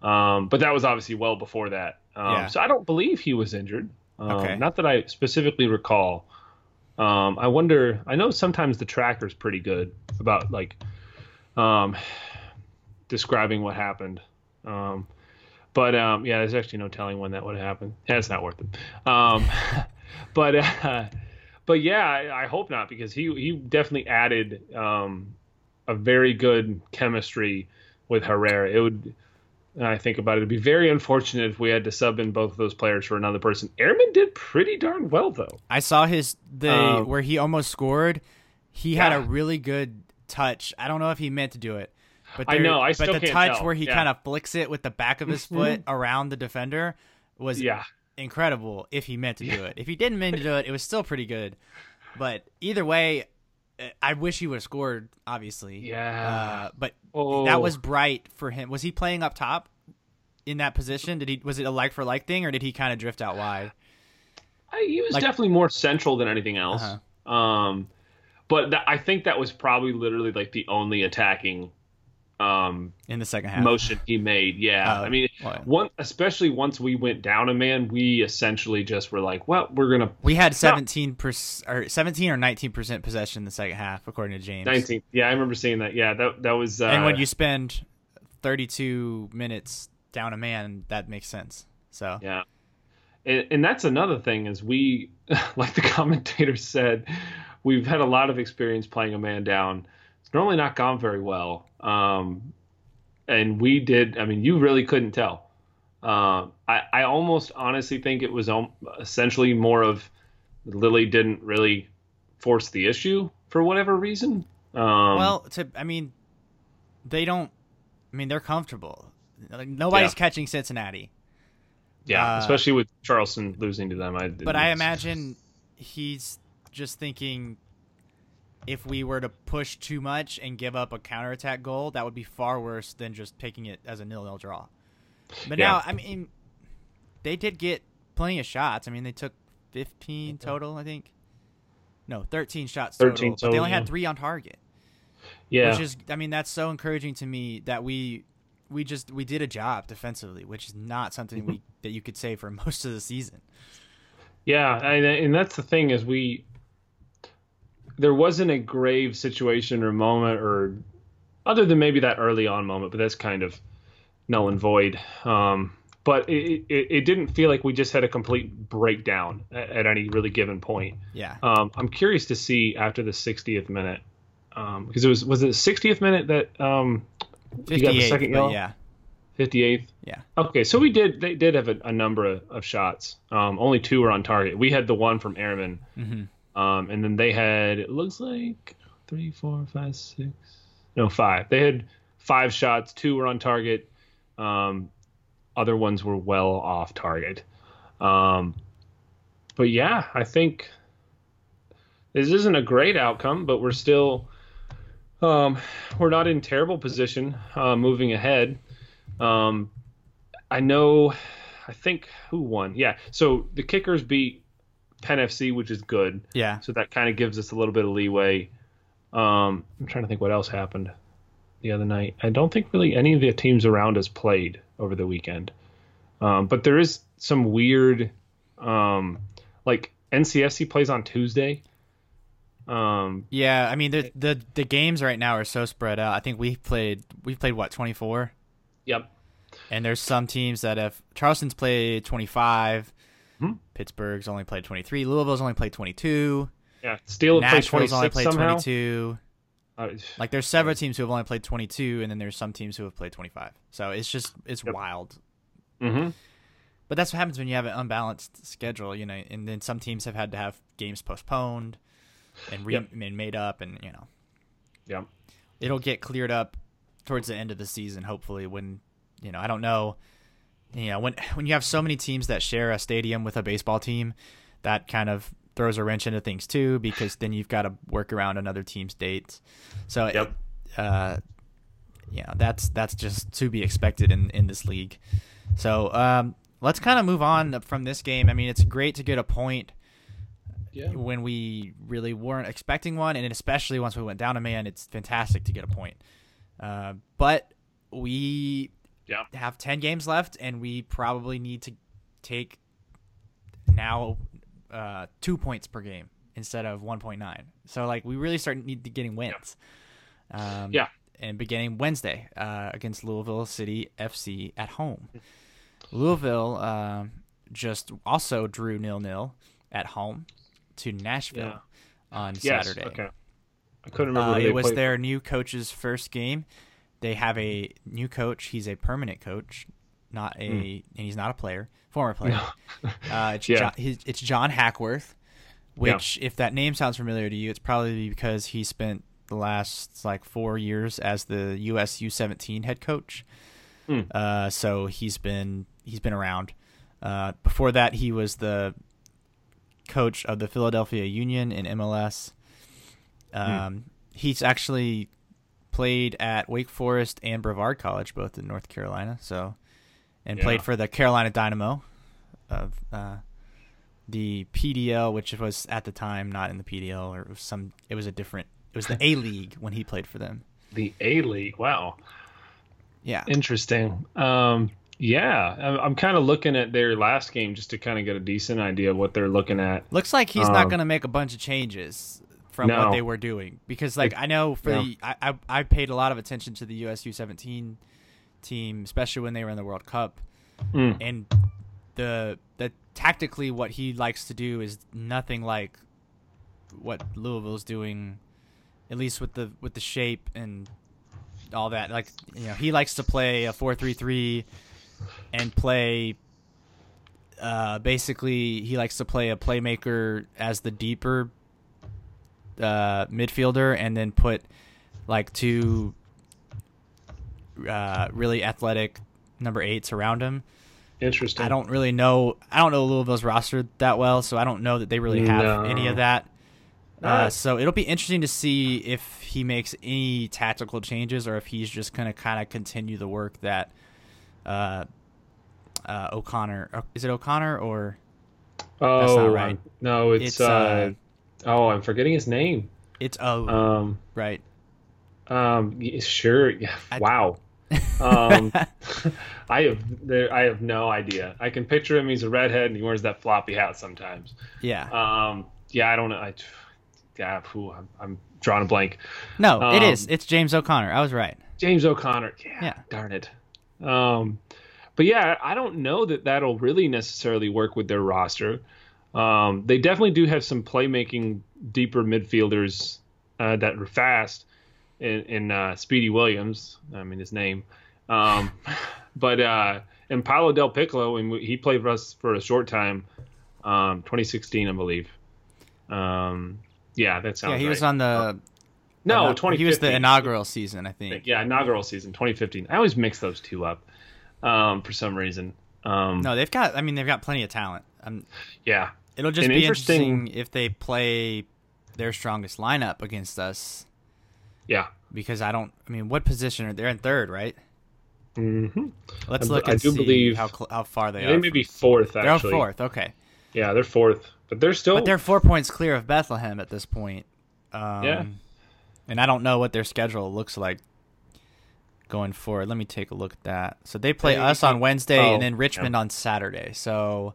B: Um, but that was obviously well before that. Um, yeah. So I don't believe he was injured. Um, okay. Not that I specifically recall. Um, I wonder. I know sometimes the tracker's pretty good about like um, describing what happened. Um, but um, yeah, there's actually no telling when that would happen. It's not worth it. Um, but uh, but yeah, I, I, hope not because he he definitely added um, a very good chemistry with Herrera. It would. I think about it, it'd be very unfortunate if we had to sub in both of those players for another person. Airman did pretty darn well though.
A: I saw his the um, where he almost scored. He yeah. had a really good touch. I don't know if he meant to do it, but
B: I know. I
A: but
B: the
A: touch
B: tell.
A: where he
B: yeah.
A: kind of flicks it with the back of his foot around the defender was
B: yeah.
A: incredible. If he meant to do it, if he didn't mean to do it, it was still pretty good. But either way, uh, I wish he would have scored. Obviously,
B: yeah.
A: Uh, but oh. that was bright for him. Was he playing up top in that position? Did he? Was it a like for like thing, or did he kind of drift out wide?
B: I, he was like, definitely more central than anything else. Uh-huh. Um, but that, I think that was probably literally like the only attacking um,
A: in the second half
B: motion he made. Yeah, uh, I mean, one especially once we went down a man, we essentially just were like, well, we're gonna.
A: We had seventeen percent or seventeen or nineteen percent possession in the second half, according to James.
B: Nineteen. Yeah, I remember seeing that. Yeah, that that was. Uh,
A: and when you spend thirty-two minutes down a man, that makes sense. So
B: yeah. And, and that's another thing is we, like the commentator said, we've had a lot of experience playing a man down normally not gone very well. Um, and we did. I mean, you really couldn't tell. Uh, I, I almost honestly think it was essentially more of Lilley didn't really force the issue for whatever reason. Um,
A: well, to I mean, they don't. I mean, they're comfortable. Like, nobody's yeah. catching Cincinnati.
B: Yeah, uh, especially with Charleston losing to them. I
A: but I imagine he's just thinking if we were to push too much and give up a counterattack goal, that would be far worse than just taking it as a nil-nil draw. But yeah. now, I mean, they did get plenty of shots. I mean, they took 15 total, I think. No, 13 shots 13 total, total but they only had three on target.
B: Yeah,
A: which is, I mean, that's so encouraging to me that we we just we did a job defensively, which is not something we mm-hmm. that you could say for most of the season.
B: Yeah, and, and that's the thing is we there wasn't a grave situation or moment or other than maybe that early on moment, but that's kind of null and void. Um, but it, it, it didn't feel like we just had a complete breakdown at, at any really given point.
A: Yeah.
B: Um, I'm curious to see after the 60th minute because it was was it the 60th minute that um, you got the
A: 58,
B: second yellow?
A: yeah.
B: 58th.
A: Yeah.
B: Okay, so we did they did have a, a number of, of shots. Um, only two were on target. We had the one from Areman,
A: hmm
B: um, and then they had it looks like three, four, five, six, no five. They had five shots. Two were on target. Um, other ones were well off target. Um, but yeah, I think this isn't a great outcome, but we're still um, we're not in terrible position uh, moving ahead. Um, I know, I think who won? Yeah, so the Kickers beat Penn FC, which is good.
A: Yeah.
B: So that kind of gives us a little bit of leeway. Um, I'm trying to think what else happened the other night. I don't think really any of the teams around us played over the weekend. Um, but there is some weird, um, like NCFC plays on Tuesday. Um,
A: Yeah, I mean the the the games right now are so spread out. I think we've played we've played what twenty four,
B: yep.
A: and there's some teams that have Charleston's played twenty five. Pittsburgh's only played twenty three, Louisville's only played twenty two,
B: Yeah. Steel played
A: Nashville's only played
B: somehow.
A: twenty two.
B: Uh,
A: Like there's several teams who have only played twenty two, and then there's some teams who have played twenty five. So it's just it's
B: Yep.
A: wild.
B: hmm
A: But that's what happens when you have an unbalanced schedule, you know. And then some teams have had to have games postponed and re-
B: Yep.
A: and made up, and you know
B: Yeah.
A: it'll get cleared up towards the end of the season. Hopefully, when you know I don't know, you know when when you have so many teams that share a stadium with a baseball team, that kind of throws a wrench into things too because then you've got to work around another team's dates. So
B: Yep.
A: uh, yeah, that's that's just to be expected in in this league. So um, let's kind of move on from this game. I mean, it's great to get a point
B: Yeah.
A: when we really weren't expecting one, and especially once we went down a man, it's fantastic to get a point. Uh, but we
B: Yeah.
A: have ten games left, and we probably need to take now uh, two points per game instead of one point nine. So like we really start need to getting wins. Um,
B: Yeah.
A: And beginning Wednesday uh, against Louisville City FC at home. Louisville um, just also drew nil nil at home to Nashville on
B: Yes.
A: Saturday.
B: Okay. I couldn't remember.
A: Uh, it was
B: played.
A: their new coach's first game. They have a new coach. He's a permanent coach, not a, and he's not a player, former player. uh, it's,
B: Hmm. Yeah.
A: John, his, it's John Hackworth, which, if that name sounds familiar to you, it's probably because he spent the last like four years as the US U17 head coach.
B: Hmm.
A: Uh, so he's been he's been around. Uh, before that, he was the coach of the Philadelphia Union in MLS. Um, He's actually played at Wake Forest and Brevard College, both in North Carolina. So, and
B: Yeah.
A: played for the Carolina Dynamo of uh, the PDL, which was at the time not in the PDL, or it was some. It was a different. It was the A League when he played for them.
B: the A League. Wow.
A: Yeah.
B: Interesting. Um, yeah, I'm, I'm kind of looking at their last game just to kind of get a decent idea of what they're looking at.
A: Looks like he's not
B: Um,
A: going to make a bunch of changes from what they were doing because, like, I know for
B: yeah.
A: the I, I paid a lot of attention to the USU seventeen team, especially when they were in the World Cup,
B: Mm.
A: and the the tactically what he likes to do is nothing like what Louisville's doing, at least with the with the shape and all that. Like, you know, he likes to play a four three three and play uh, basically he likes to play a playmaker as the deeper uh, midfielder and then put like two uh, really athletic number eights around him.
B: Interesting.
A: I don't really know. I don't know Louisville's roster that well, so I don't know that they really have
B: No.
A: any of that. Uh, so it'll be interesting to see if he makes any tactical changes or if he's just going to kind of continue the work that uh, uh, O'Connor. Is it O'Connor or
B: Oh,
A: That's not right.
B: um, No, it's,
A: It's,
B: uh,
A: uh,
B: oh, I'm forgetting his name.
A: it's O?
B: Um,
A: right.
B: um, sure. Yeah.
A: I-
B: wow. Um, I have there. I have no idea. I can picture him. He's a redhead and he wears that floppy hat sometimes.
A: yeah.
B: Um, yeah, I don't know. I, yeah, phew, I'm, I'm drawing a blank.
A: no, it
B: um,
A: is. It's James O'Connor. I was right.
B: James O'Connor. Yeah,
A: Yeah.
B: darn it. Um, but yeah, I don't know that that'll really necessarily work with their roster. Um, they definitely do have some playmaking deeper midfielders uh, that are fast in, in uh, Speedy Williams. I mean his name, um, but uh, and Paolo DelPiccolo, and he played for us for a short time, um, 2016, I believe. Um, yeah, that sounds.
A: Yeah, he
B: right.
A: was on the.
B: no,
A: uh,
B: 2015.
A: He was the inaugural season, I think.
B: Yeah, inaugural season 2015. I always mix those two up um, for some reason. Um,
A: No, they've got. I mean, they've got plenty of talent. Um,
B: Yeah,
A: it'll just be
B: interesting-
A: interesting if they play their strongest lineup against us.
B: yeah.
A: Because I don't. I mean, what position are they? They're in third, right?
B: hmm
A: Let's
B: I-
A: look
B: I
A: and
B: do
A: see
B: believe-
A: how cl- how far they
B: They
A: are.
B: They
A: may
B: be fourth Actually, They're
A: fourth. Okay,
B: Yeah, they're fourth, but they're still.
A: but they're four points clear of Bethlehem at this point. Um,
B: Yeah.
A: And I don't know what their schedule looks like going forward. Let me take a look at that. So they play
B: They-
A: us on Wednesday
B: oh,
A: and then Richmond on Saturday. So.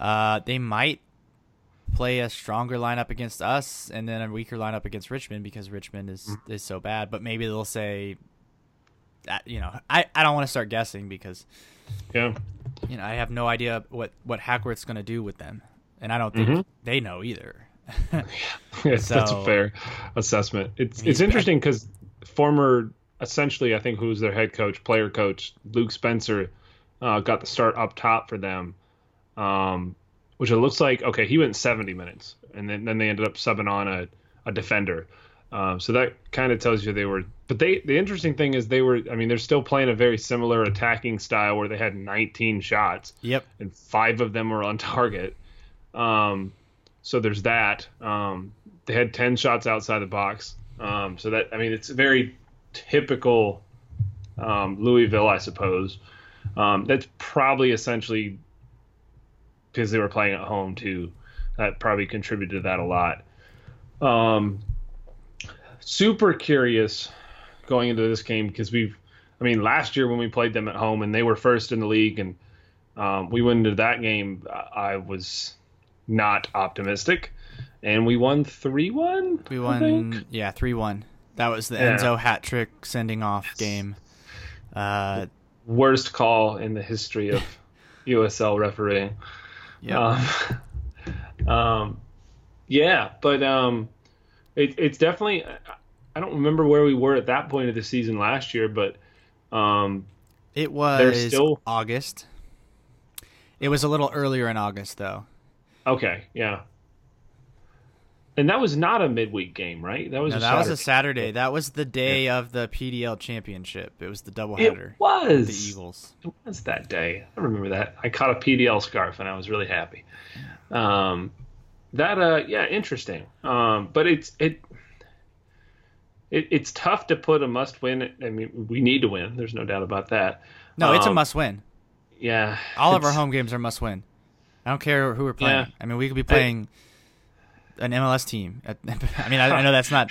A: Uh, they might play a stronger lineup against us and then a weaker lineup against Richmond because Richmond is
B: Mm-hmm.
A: is so bad. But maybe they'll say, that, you know, I, I don't want to start guessing because
B: yeah.
A: you know I have no idea what what Hackworth's going to do with them, and I don't think
B: Mhm.
A: they know either.
B: Yes, that's a fair assessment. It's it's interesting because former, essentially, I think who's their head coach, player coach, Luke Spencer, uh, got the start up top for them, um, which it looks like okay, he went 70 minutes, and then then they ended up subbing on a a defender. Um, so that kind of tells you they were. But they the interesting thing is they were. I mean, they're still playing a very similar attacking style where they had 19 shots
A: yep.
B: and five of them were on target. Um, so there's that. Um, they had 10 shots outside the box. Um, so that, I mean, it's very typical um, Louisville, I suppose. Um, that's probably essentially because they were playing at home too. That probably contributed to that a lot. Um, super curious going into this game because we've, I mean, last year when we played them at home and they were first in the league and um, we went into that game. I was not optimistic, and we won three one.
A: We won, yeah, three one. That was the
B: Yeah.
A: Enzo hat trick sending off game. Uh,
B: Worst call in the history of USL refereeing.
A: Yeah,
B: Um, um, yeah, but um, it, it's definitely. I don't remember where we were at that point of the season last year, but um,
A: it was
B: still-
A: August. It was a little earlier in August, though.
B: okay, yeah. And that was not a midweek game, right? That was
A: No,
B: a
A: that was a
B: Saturday.
A: Saturday. That was the day of the PDL championship. It was the doubleheader.
B: It was
A: The Eagles.
B: It was that day. I remember that. I caught a PDL scarf and I was really happy. Um, that uh, yeah, interesting. Um, but it's it, it it's tough to put a must win. I mean, we need to win. There's no doubt about that.
A: No, it's a
B: Um,
A: must win.
B: Yeah,
A: All of our home games are must win. I don't care who we're playing.
B: Yeah.
A: I mean, we could be playing an MLS team. I mean, I, I know that's not,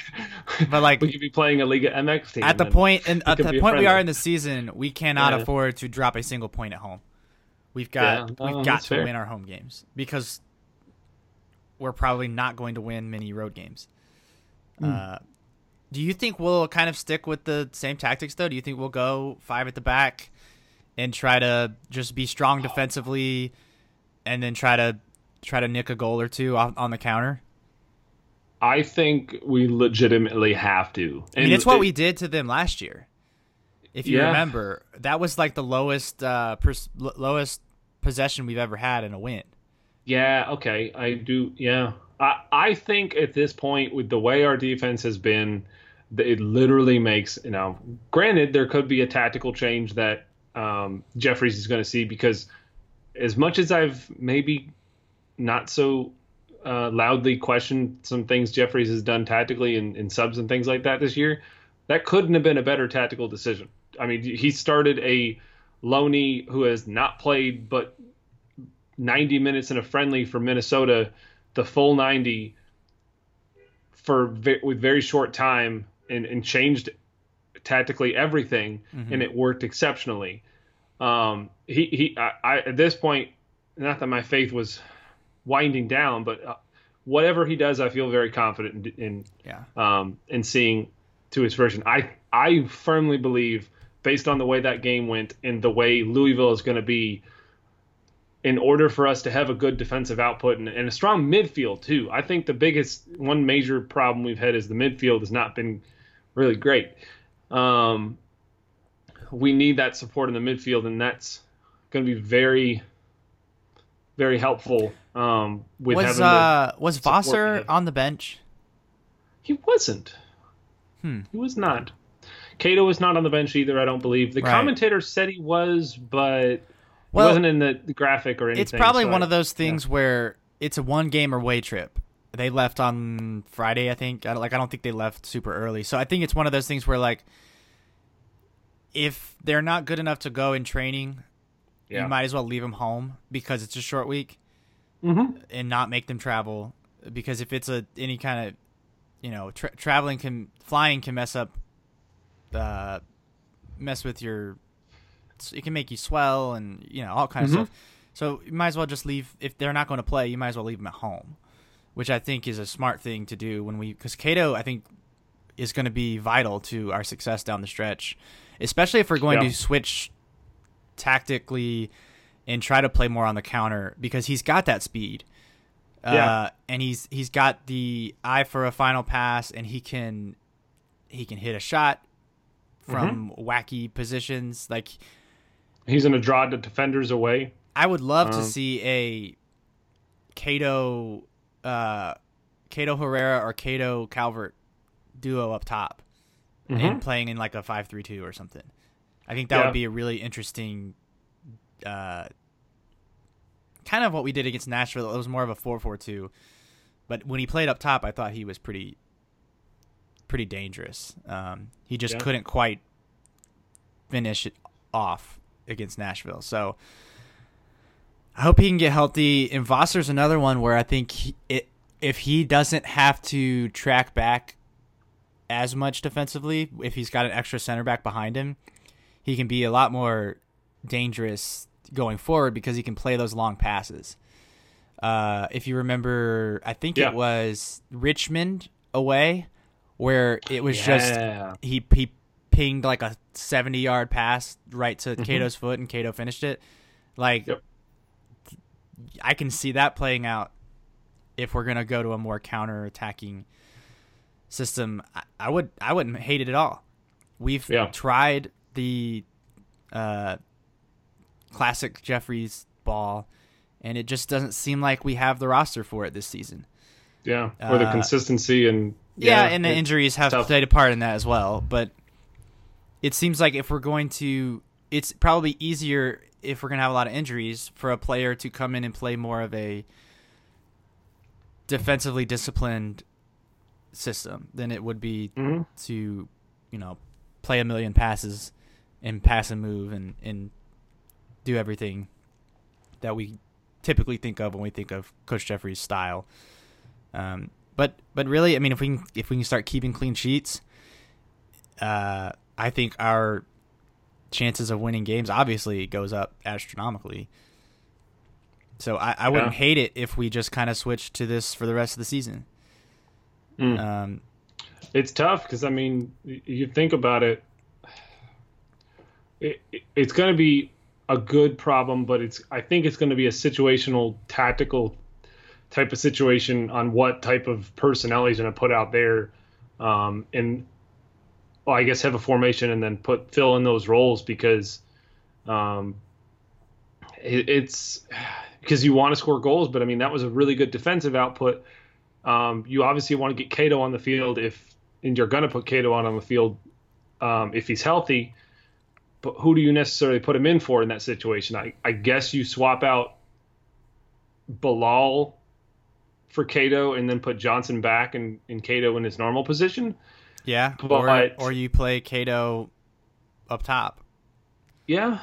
A: but like
B: we could be playing a Liga MX team
A: at the
B: and
A: point at the point we are in the season, we cannot
B: Yeah.
A: afford to drop a single point at home. We've got
B: Yeah, no,
A: we've got to
B: fair.
A: win our home games because we're probably not going to win many road games.
B: Hmm.
A: Uh, do you think we'll kind of stick with the same tactics though? Do you think we'll go five at the back and try to just be strong defensively, and then try to try to nick a goal or two on, on the counter?
B: I think we legitimately have to.
A: I mean, it's what we did to them last year. If you
B: Yeah.
A: remember, that was like the lowest uh, pers- l- lowest possession we've ever had in a win.
B: Yeah, okay. I do yeah. I I think at this point with the way our defense has been it literally makes, you know, granted there could be a tactical change that um Jeffries is going to see because as much as I've maybe not so uh, loudly questioned some things Jeffries has done tactically in, in subs and things like that this year, that couldn't have been a better tactical decision. I mean, he started a Loney who has not played but 90 minutes in a friendly for Minnesota, the full 90 for with very short time and, and changed tactically everything, and it worked exceptionally. Um, he he I, I at this point, not that my faith was winding down, but uh, whatever he does, I feel very confident in, in
A: Yeah.
B: um, in seeing to his version. I I firmly believe based on the way that game went and the way Louisville is going to be in order for us to have a good defensive output and, and, a strong midfield too. I think the biggest one major problem we've had is the midfield has not been really great. Um, we need that support in the midfield, and that's going to be very, very helpful. Um, with
A: was uh, was Vassar on the bench?
B: He wasn't.
A: Hmm.
B: He was not. Cato was not on the bench either. I don't believe the
A: Right.
B: commentator said he was, but
A: Well,
B: he wasn't in the, the graphic or anything.
A: It's probably
B: so
A: one
B: I-
A: of those things where it's a one game away trip. They left on Friday, I think. I don't, like I don't think they left super early. So I think it's one of those things where like if they're not good enough to go in training,
B: Yeah.
A: you might as well leave them home because it's a short week
B: Mhm.
A: and not make them travel because if it's a any kind of you know tra- traveling can flying can mess up uh mess with your it can make you swell and you know all kind of
B: Mhm.
A: stuff so you might as well just leave if they're not going to play you might as well leave them at home which i think is a smart thing to do when we because cato i think is going to be vital to our success down the stretch especially if we're going
B: Yeah.
A: to switch tactically and try to play more on the counter because he's got that speed.
B: Yeah.
A: Uh, and he's he's got the eye for a final pass and he can he can hit a shot from
B: Mm-hmm.
A: wacky positions. Like
B: He's going to draw the defenders away.
A: I would love to
B: Um,
A: see a Cato uh Cato Herrera or Cato Calvert duo up top
B: Mhm.
A: and playing in like a five three two or something. I think that
B: Yeah.
A: would be a really interesting uh kind of what we did against Nashville. It was more of a four four two. But when he played up top I thought he was pretty pretty dangerous. Um he just
B: Yeah.
A: couldn't quite finish it off against Nashville. So I hope he can get healthy. And Vossar's another one where I think he, it, if he doesn't have to track back as much defensively, if he's got an extra center back behind him, he can be a lot more dangerous going forward because he can play those long passes. Uh, if you remember, I think
B: Yeah.
A: it was Richmond away, where it was just he he pinged like a 70 yard pass right to Cato's foot and Cato finished it. Like
B: Yep.
A: I can see that playing out if we're going to go to a more counter attacking system. I, I would I wouldn't hate it at all. We've
B: Yeah.
A: tried the uh, classic Jeffries ball and it just doesn't seem like we have the roster for it this season.
B: Yeah. Or the
A: Uh,
B: consistency and
A: Yeah, and the injuries have
B: tough.
A: played a part in that as well. But it seems like if we're going to, it's probably easier if we're going to have a lot of injuries for a player to come in and play more of a defensively disciplined system than it would be
B: Mhm.
A: to, you know, play a million passes and pass and move and, and do everything that we typically think of when we think of Coach Jeffries' style. Um, but but really, I mean, if we can if we can start keeping clean sheets, uh, I think our chances of winning games obviously goes up astronomically. So I, I wouldn't
B: Yeah.
A: hate it if we just kind of switch to this for the rest of the season.
B: Mm.
A: Um,
B: it's tough because I mean, you think about it, it, it- it's going to be a good problem, but it's I think it's going to be a situational, tactical type of situation on what type of personnel he's going to put out there, um, and well, I guess have a formation and then put fill in those roles because um, it, it's because you want to score goals, but I mean that was a really good defensive output. Um, you obviously want to get Cato on the field if, and you're going to put Cato on on the field um, if he's healthy. But who do you necessarily put him in for in that situation? I, I guess you swap out Bilal for Cato and then put Johnson back and, and Cato in his normal position.
A: yeah, or
B: But-
A: or you play Cato up top,
B: Yeah,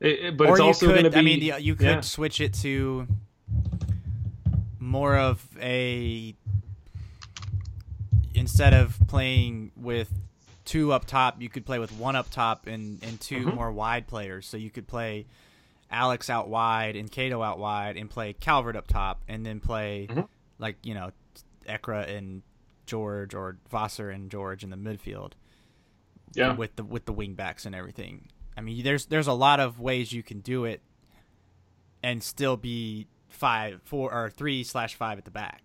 B: It- it- but
A: or
B: it's
A: you
B: also going to
A: could.
B: be.
A: I mean, you could
B: yeah.
A: switch it to more of a instead of playing with two up top, you could play with one up top and and 2
B: Mhm.
A: more wide players. So you could play Alex out wide and Cato out wide, and play Calvert up top, and then play
B: Mhm.
A: like you know Ekra and George or Vassar and George in the midfield.
B: Yeah.
A: with the with the wing backs and everything. I mean, there's there's a lot of ways you can do it, and still be five, four, or three slash five at the back.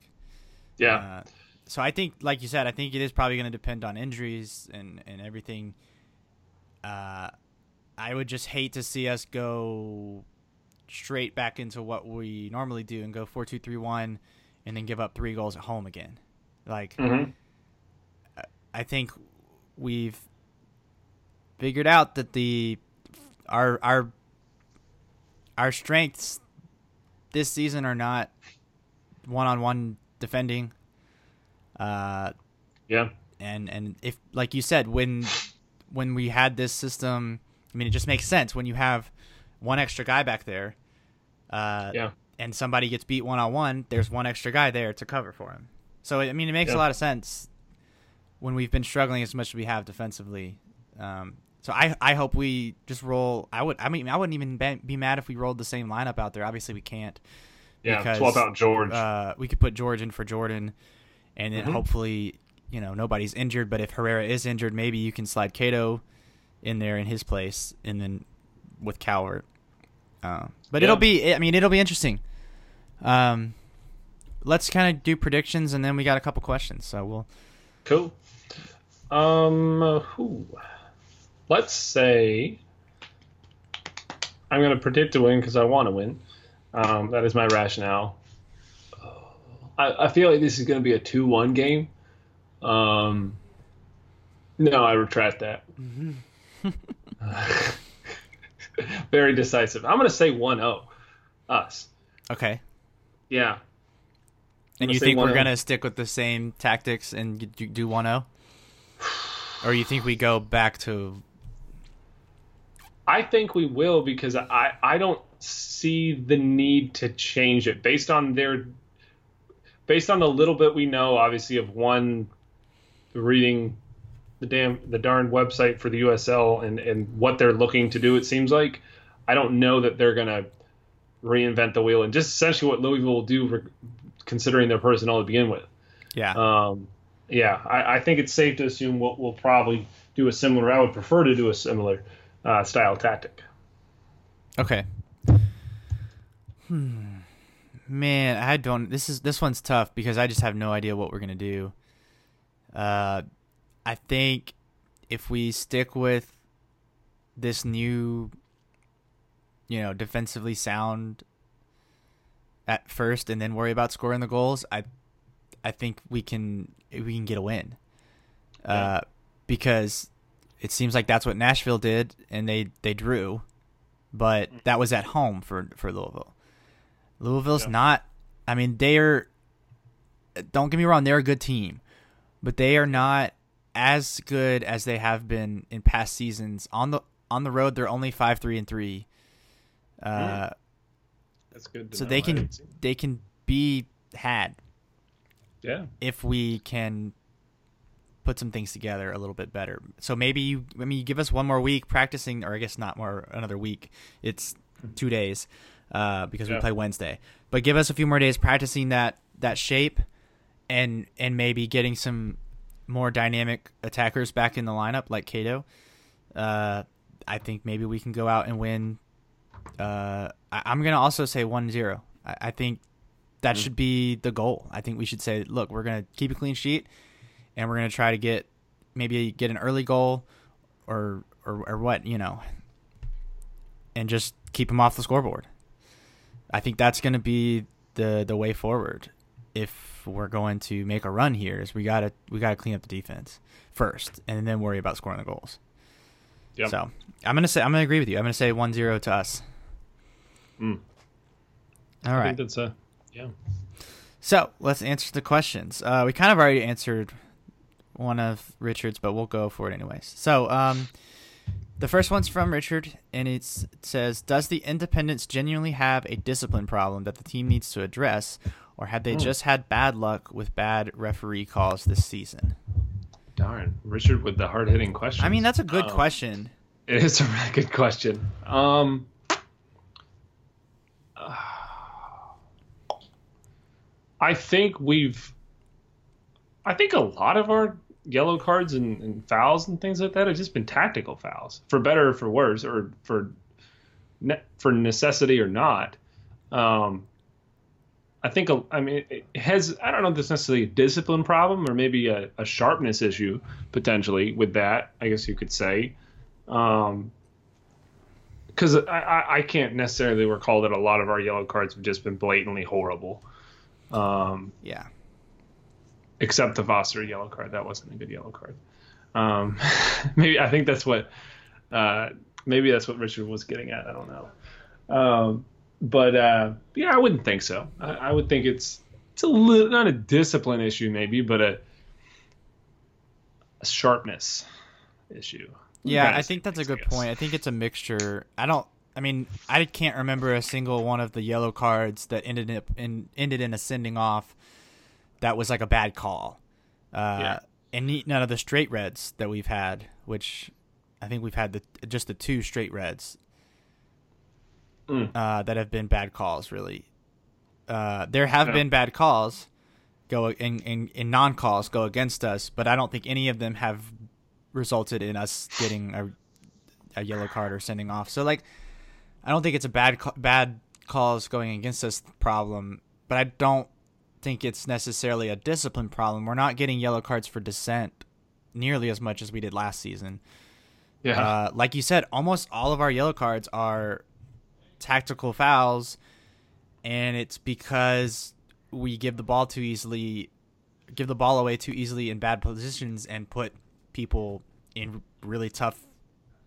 B: Yeah.
A: Uh, so I think, like you said, I think it is probably going to depend on injuries and and everything. Uh, I would just hate to see us go straight back into what we normally do and go four two three one, and then give up three goals at home again. Like
B: Mhm.
A: I think we've figured out that the our our our strengths this season are not one on one defending. Uh,
B: Yeah.
A: and and if like you said when when we had this system, I mean it just makes sense when you have one extra guy back there. Uh,
B: Yeah.
A: and somebody gets beat one on one, there's one extra guy there to cover for him. So I mean, it makes
B: Yeah.
A: a lot of sense when we've been struggling as much as we have defensively. Um, so I I hope we just roll. I would I mean I wouldn't even be, mad if we rolled the same lineup out there. Obviously we can't.
B: Yeah.
A: Because,
B: Swap out George.
A: Uh, we could put George in for Jordan, and then
B: Mhm.
A: hopefully you know nobody's injured. But if Herrera is injured, maybe you can slide Cato in there in his place, and then with Calvert. Uh, but
B: Yeah.
A: it'll be I mean it'll be interesting. Um, let's kind of do predictions, and then we got a couple questions. So we'll
B: Cool. Um, who? Let's say I'm going to predict a win because I want to win. Um, that is my rationale. I, I feel like this is going to be a 2 1 game. Um, no, I retract that. Very decisive. I'm going to say 1 0. Us.
A: okay.
B: Yeah.
A: And you think we're gonna stick with the same tactics and do- do one zero, or you think we go back to
B: I think we will because I, I don't see the need to change it based on their based on the little bit we know obviously of one reading the damn the darn website for the USL and and what they're looking to do it seems like I don't know that they're gonna reinvent the wheel and just essentially what Louisville will do re- considering their personnel to begin with
A: yeah
B: um, yeah, I, I think it's safe to assume we'll, we'll probably do a similar. I would prefer to do a similar uh, style tactic.
A: Okay. Hmm. Man, I don't. This is this one's tough because I just have no idea what we're gonna do. Uh, I think if we stick with this new, you know, defensively sound at first, and then worry about scoring the goals, I, I think we can we can get a win. Uh, because it seems like that's what Nashville did, and they they drew, but that was at home for for Louisville. Louisville's
B: Yeah.
A: not. I mean, they're. Don't get me wrong; they're a good team, but they are not as good as they have been in past seasons. On the on the road, they're only five three and three. Uh,
B: That's good.
A: so they can they can be had
B: Yeah.
A: if we can put some things together a little bit better. So maybe you, I mean, you give us one more week practicing, or I guess not more, another week. It's two days uh, because we play Wednesday. But give us a few more days practicing that that shape, and and maybe getting some more dynamic attackers back in the lineup like Cato. Uh, I think maybe we can go out and win. Uh, I, I'm gonna also say 1-0. I, I think that should be the goal. I think we should say, look, we're gonna keep a clean sheet, and we're gonna try to get maybe get an early goal, or or, or what you know, and just keep them off the scoreboard. I think that's gonna be the the way forward if we're going to make a run here. Is we gotta we gotta clean up the defense first, and then worry about scoring the goals.
B: Yep.
A: So I'm gonna say I'm gonna agree with you. I'm gonna say 1-0 to us.
B: Mm.
A: All
B: I
A: right.
B: think that's a yeah.
A: So let's answer the questions. Uh, we kind of already answered one of Richard's, but we'll go for it anyways. So um, the first one's from Richard, and it's, it says, "Does the Independence genuinely have a discipline problem that the team needs to address, or have they
B: Hmm.
A: just had bad luck with bad referee calls this season?"
B: Darn, Richard with the hard hitting question.
A: I mean, that's a good
B: Um,
A: question.
B: It is a really good question. Um, I think we've, I think a lot of our yellow cards and, and, fouls and things like that have just been tactical fouls, for better or for worse, or for ne- for necessity or not. Um, I think I mean it has I don't know if it's necessarily a discipline problem or maybe a, a sharpness issue potentially with that. I guess you could say. Um, because I, I can't necessarily recall that a lot of our yellow cards have just been blatantly horrible. Um,
A: yeah.
B: Except the Foster yellow card, that wasn't a good yellow card. Um, maybe I think that's what uh, maybe that's what Richard was getting at. I don't know. Um, but uh, yeah, I wouldn't think so. I, I would think it's it's a little not a discipline issue maybe, but a, a sharpness issue.
A: Yeah, I think that's a good point. I think it's a mixture. I don't. I mean, I can't remember a single one of the yellow cards that ended up in ended in a sending off that was like a bad call. Uh, yeah. And none of the straight reds that we've had, which I think we've had the just the two straight reds mm. uh, that have been bad calls. Really, uh, there have yeah. been bad calls go in, in, in non calls go against us, but I don't think any of them have resulted in us getting a, a yellow card or sending off. So like, I don't think it's a bad bad calls going against us problem, but I don't think it's necessarily a discipline problem. We're not getting yellow cards for dissent nearly as much as we did last season. Yeah, uh, like you said, almost all of our yellow cards are tactical fouls, and it's because we give the ball too easily, give the ball away too easily in bad positions, and put people in really tough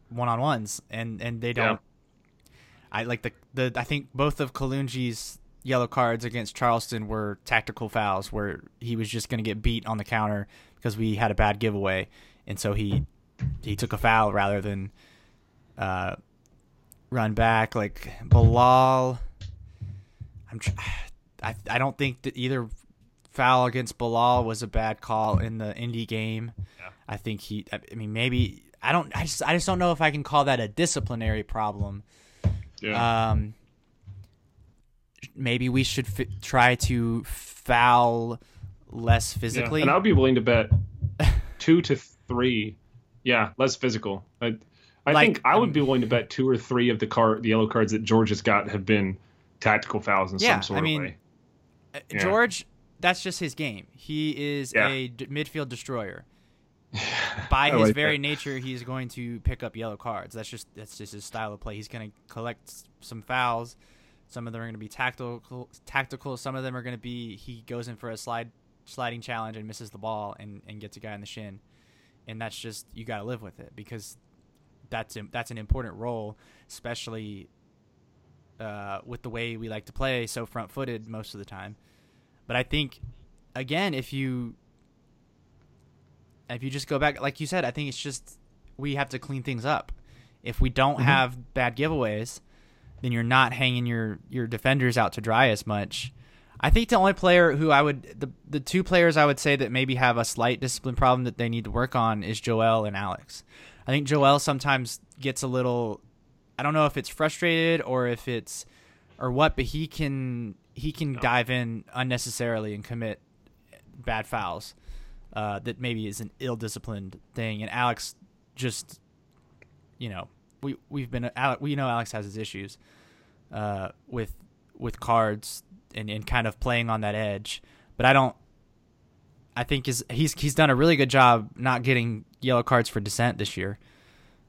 A: one on ones, and and they don't. Yeah. I like the the I think both of Kalungi's yellow cards against Charleston were tactical fouls where he was just going to get beat on the counter because we had a bad giveaway, and so he he took a foul rather than uh, run back. Like Bilal, I'm tr- I I don't think that either foul against Bilal was a bad call in the indie game. Yeah. I think he. I mean, maybe I don't. I just. I just don't know if I can call that a disciplinary problem. Yeah. Um. Maybe we should f- try to foul less physically.
B: Yeah. And I'd be willing to bet two to three. Yeah, less physical. I, I like, think I would um, be willing to bet two or three of the car, the yellow cards that George has got have been tactical fouls in yeah, some sort I mean, of way.
A: Uh, yeah. George, that's just his game. He is yeah. a d- midfield destroyer. By his like very that. nature, he's going to pick up yellow cards. That's just that's just his style of play. He's going to collect some fouls. Some of them are going to be tactical. Tactical. Some of them are going to be he goes in for a slide sliding challenge and misses the ball and, and gets a guy in the shin, and that's just you got to live with it because that's that's an important role, especially uh, with the way we like to play, so front footed most of the time. But I think, again, if you if you just go back, like you said, I think it's just we have to clean things up. If we don't mm-hmm. have bad giveaways, then you're not hanging your your defenders out to dry as much. I think the only player who I would the the two players I would say that maybe have a slight discipline problem that they need to work on is Joel and Alex. I think Joel sometimes gets a little I don't know if it's frustrated or if it's or what, but he can he can no. dive in unnecessarily and commit bad fouls uh, that maybe is an ill-disciplined thing. And Alex just, you know, we we've been Alex, we know Alex has his issues uh, with with cards and, and kind of playing on that edge. But I don't. I think is he's he's done a really good job not getting yellow cards for dissent this year.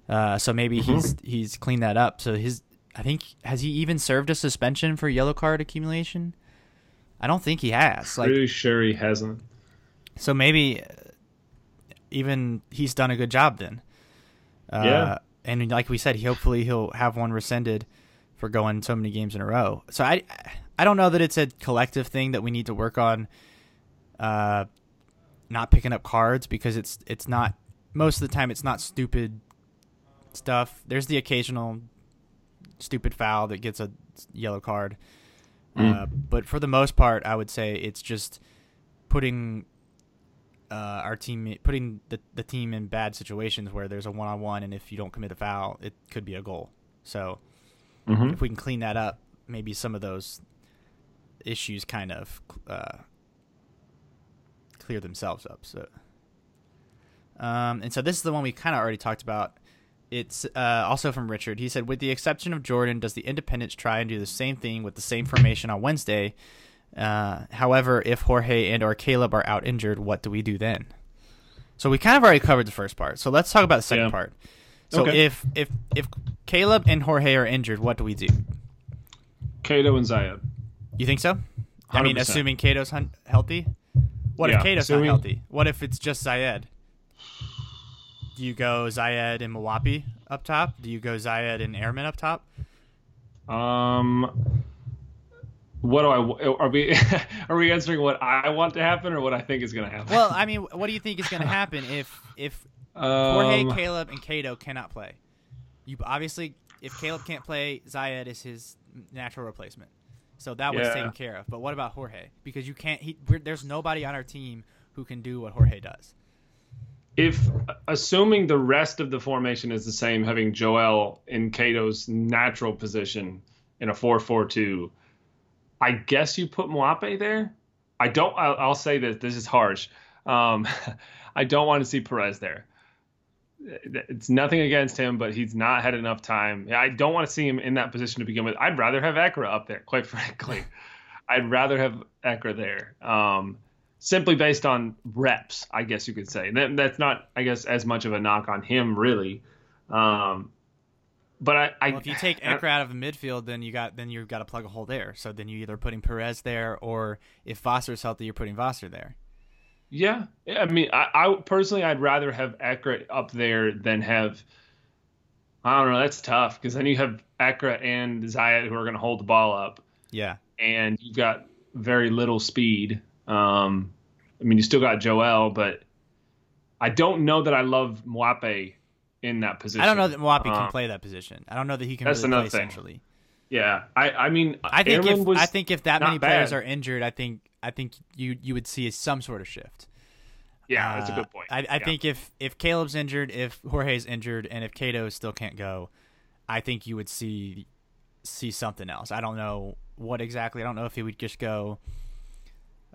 A: Uh, so maybe mm-hmm. he's he's cleaned that up. So his I think has he even served a suspension for yellow card accumulation? I don't think he has.
B: Like, Pretty sure he hasn't.
A: So maybe even he's done a good job then. Uh, yeah. And like we said, he hopefully he'll have one rescinded for going so many games in a row. So I I don't know that it's a collective thing that we need to work on. Uh, not picking up cards because it's it's not most of the time it's not stupid stuff. There's the occasional stupid foul that gets a yellow card. Mm. Uh, but for the most part, I would say it's just putting uh, our team, putting the, the team in bad situations where there's a one on one, and if you don't commit a foul, it could be a goal. So mm-hmm. if we can clean that up, maybe some of those issues kind of uh, clear themselves up. So Um, and so this is the one we kind of already talked about. It's uh, also from Richard. He said, with the exception of Jordan, does the Independence try and do the same thing with the same formation on Wednesday? Uh, however, if Jorge and or Caleb are out injured, what do we do then? So we kind of already covered the first part. So let's talk about the second
B: Yeah.
A: part. So
B: Okay.
A: if if if Caleb and Jorge are injured, what do we do?
B: Cato and Zayed.
A: You think so? I mean, assuming Cato's hun- healthy. What
B: Yeah,
A: if Cato's
B: assuming-
A: not healthy? What if it's just Zayed? Do you go Zayed and Mwape up top? Do you go Zayed and Areman up top?
B: Um, what do I? Are we? Are we answering what I want to happen or what I think is going to happen?
A: Well, I mean, what do you think is going to happen if if Jorge,
B: um,
A: Caleb, and Kato cannot play? You obviously, if Caleb can't play, Zayed is his natural replacement. So that was
B: Yeah.
A: taken care of. But what about Jorge? Because you can't. He, we're, there's nobody on our team who can do what Jorge does.
B: if assuming the rest of the formation is the same, having Joel in Kato's natural position in a four-four-two, I guess you put Mwape there. I don't. I'll, I'll say that this is harsh. Um, I don't want to see Perez there. It's nothing against him, but he's not had enough time. I don't want to see him in that position to begin with. I'd rather have Ekra up there, quite frankly. I'd rather have Ekra there. Um, simply based on reps, I guess you could say. That, that's not, I guess, as much of a knock on him, really. Um, but I, I
A: Well, if you take Ekra out of the midfield, then you got then you've got to plug a hole there. So then you either putting Perez there, or if Voster's healthy, you're putting Voster there.
B: Yeah, I mean, I, I personally, I'd rather have Ekra up there than have. I don't know. That's tough because then you have Ekra and Zayed who are going to hold the ball up,
A: Yeah,
B: and you've got very little speed. Um, I mean, you still got Joel, but I don't know that I love Mwape in that position.
A: I don't know that Mwape can
B: Um,
A: play that position. I don't know that he can
B: that's
A: really play
B: another thing.
A: centrally.
B: Yeah, I, I mean,
A: I think
B: Areman
A: if
B: was
A: I think if that many players
B: bad.
A: are injured, I think I think you you would see some sort of shift.
B: Yeah, that's a
A: Uh,
B: good point.
A: I, I
B: Yeah.
A: think if if Caleb's injured, if Jorge's injured, and if Cato still can't go, I think you would see see something else. I don't know what exactly. I don't know if he would just go,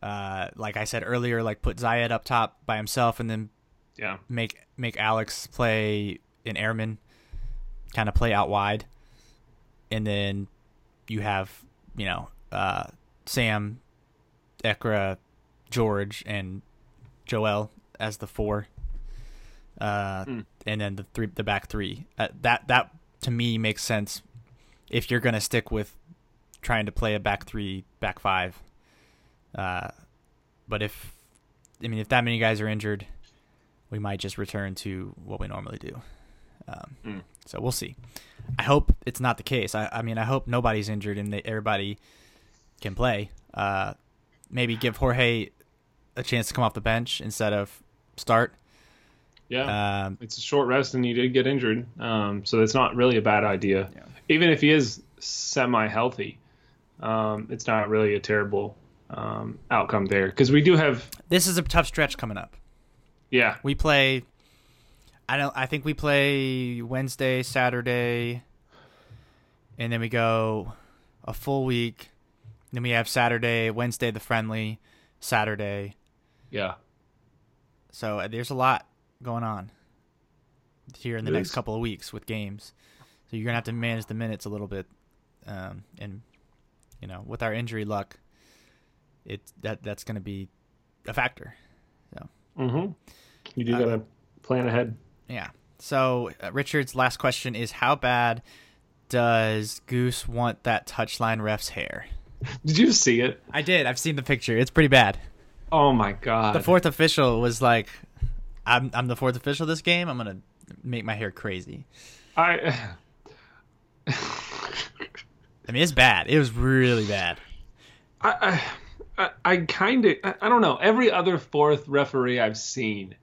A: uh, like I said earlier, like put Zayed up top by himself, and then
B: yeah,
A: make make Alex play an Areman, kind of play out wide, and then you have you know uh, Sam, Ekra, George, and Joel as the four, uh,
B: Mm.
A: and then the three the back three. Uh, that that to me makes sense if you're gonna stick with trying to play a back three, back five. Uh, but if I mean if that many guys are injured, we might just return to what we normally do. Um,
B: Mm.
A: So we'll see. I hope it's not the case. I, I mean, I hope nobody's injured and that everybody can play. Uh, maybe give Jorge a chance to come off the bench instead of start.
B: yeah.
A: Um,
B: it's a short rest and he did get injured, um, so that's not really a bad idea.
A: Yeah.
B: Even if he is semi-healthy, um, it's not really a terrible um, outcome there because we do have,
A: this is a tough stretch coming up.
B: Yeah,
A: We play. I don't. I think we play Wednesday, Saturday, and then we go a full week. Then we have Saturday, Wednesday, the friendly, Saturday.
B: yeah,
A: So uh, there's a lot going on here in the
B: It
A: next
B: is.
A: couple of weeks with games. So you're gonna have to manage the minutes a little bit, um, and you know, with our injury luck, it that that's gonna be a factor.
B: Mm-hmm. You do
A: Uh,
B: gotta plan ahead.
A: Yeah. So uh, Richard's last question is: How bad does Goose want that touchline ref's hair?
B: Did you see it?
A: I did. I've seen the picture. It's pretty bad.
B: Oh my god!
A: The fourth official was like, "I'm I'm the fourth official this game. I'm gonna make my hair crazy."
B: I.
A: I mean, it's bad. It was really bad.
B: I, I, I- I kind of, I, I don't know. Every other fourth referee I've seen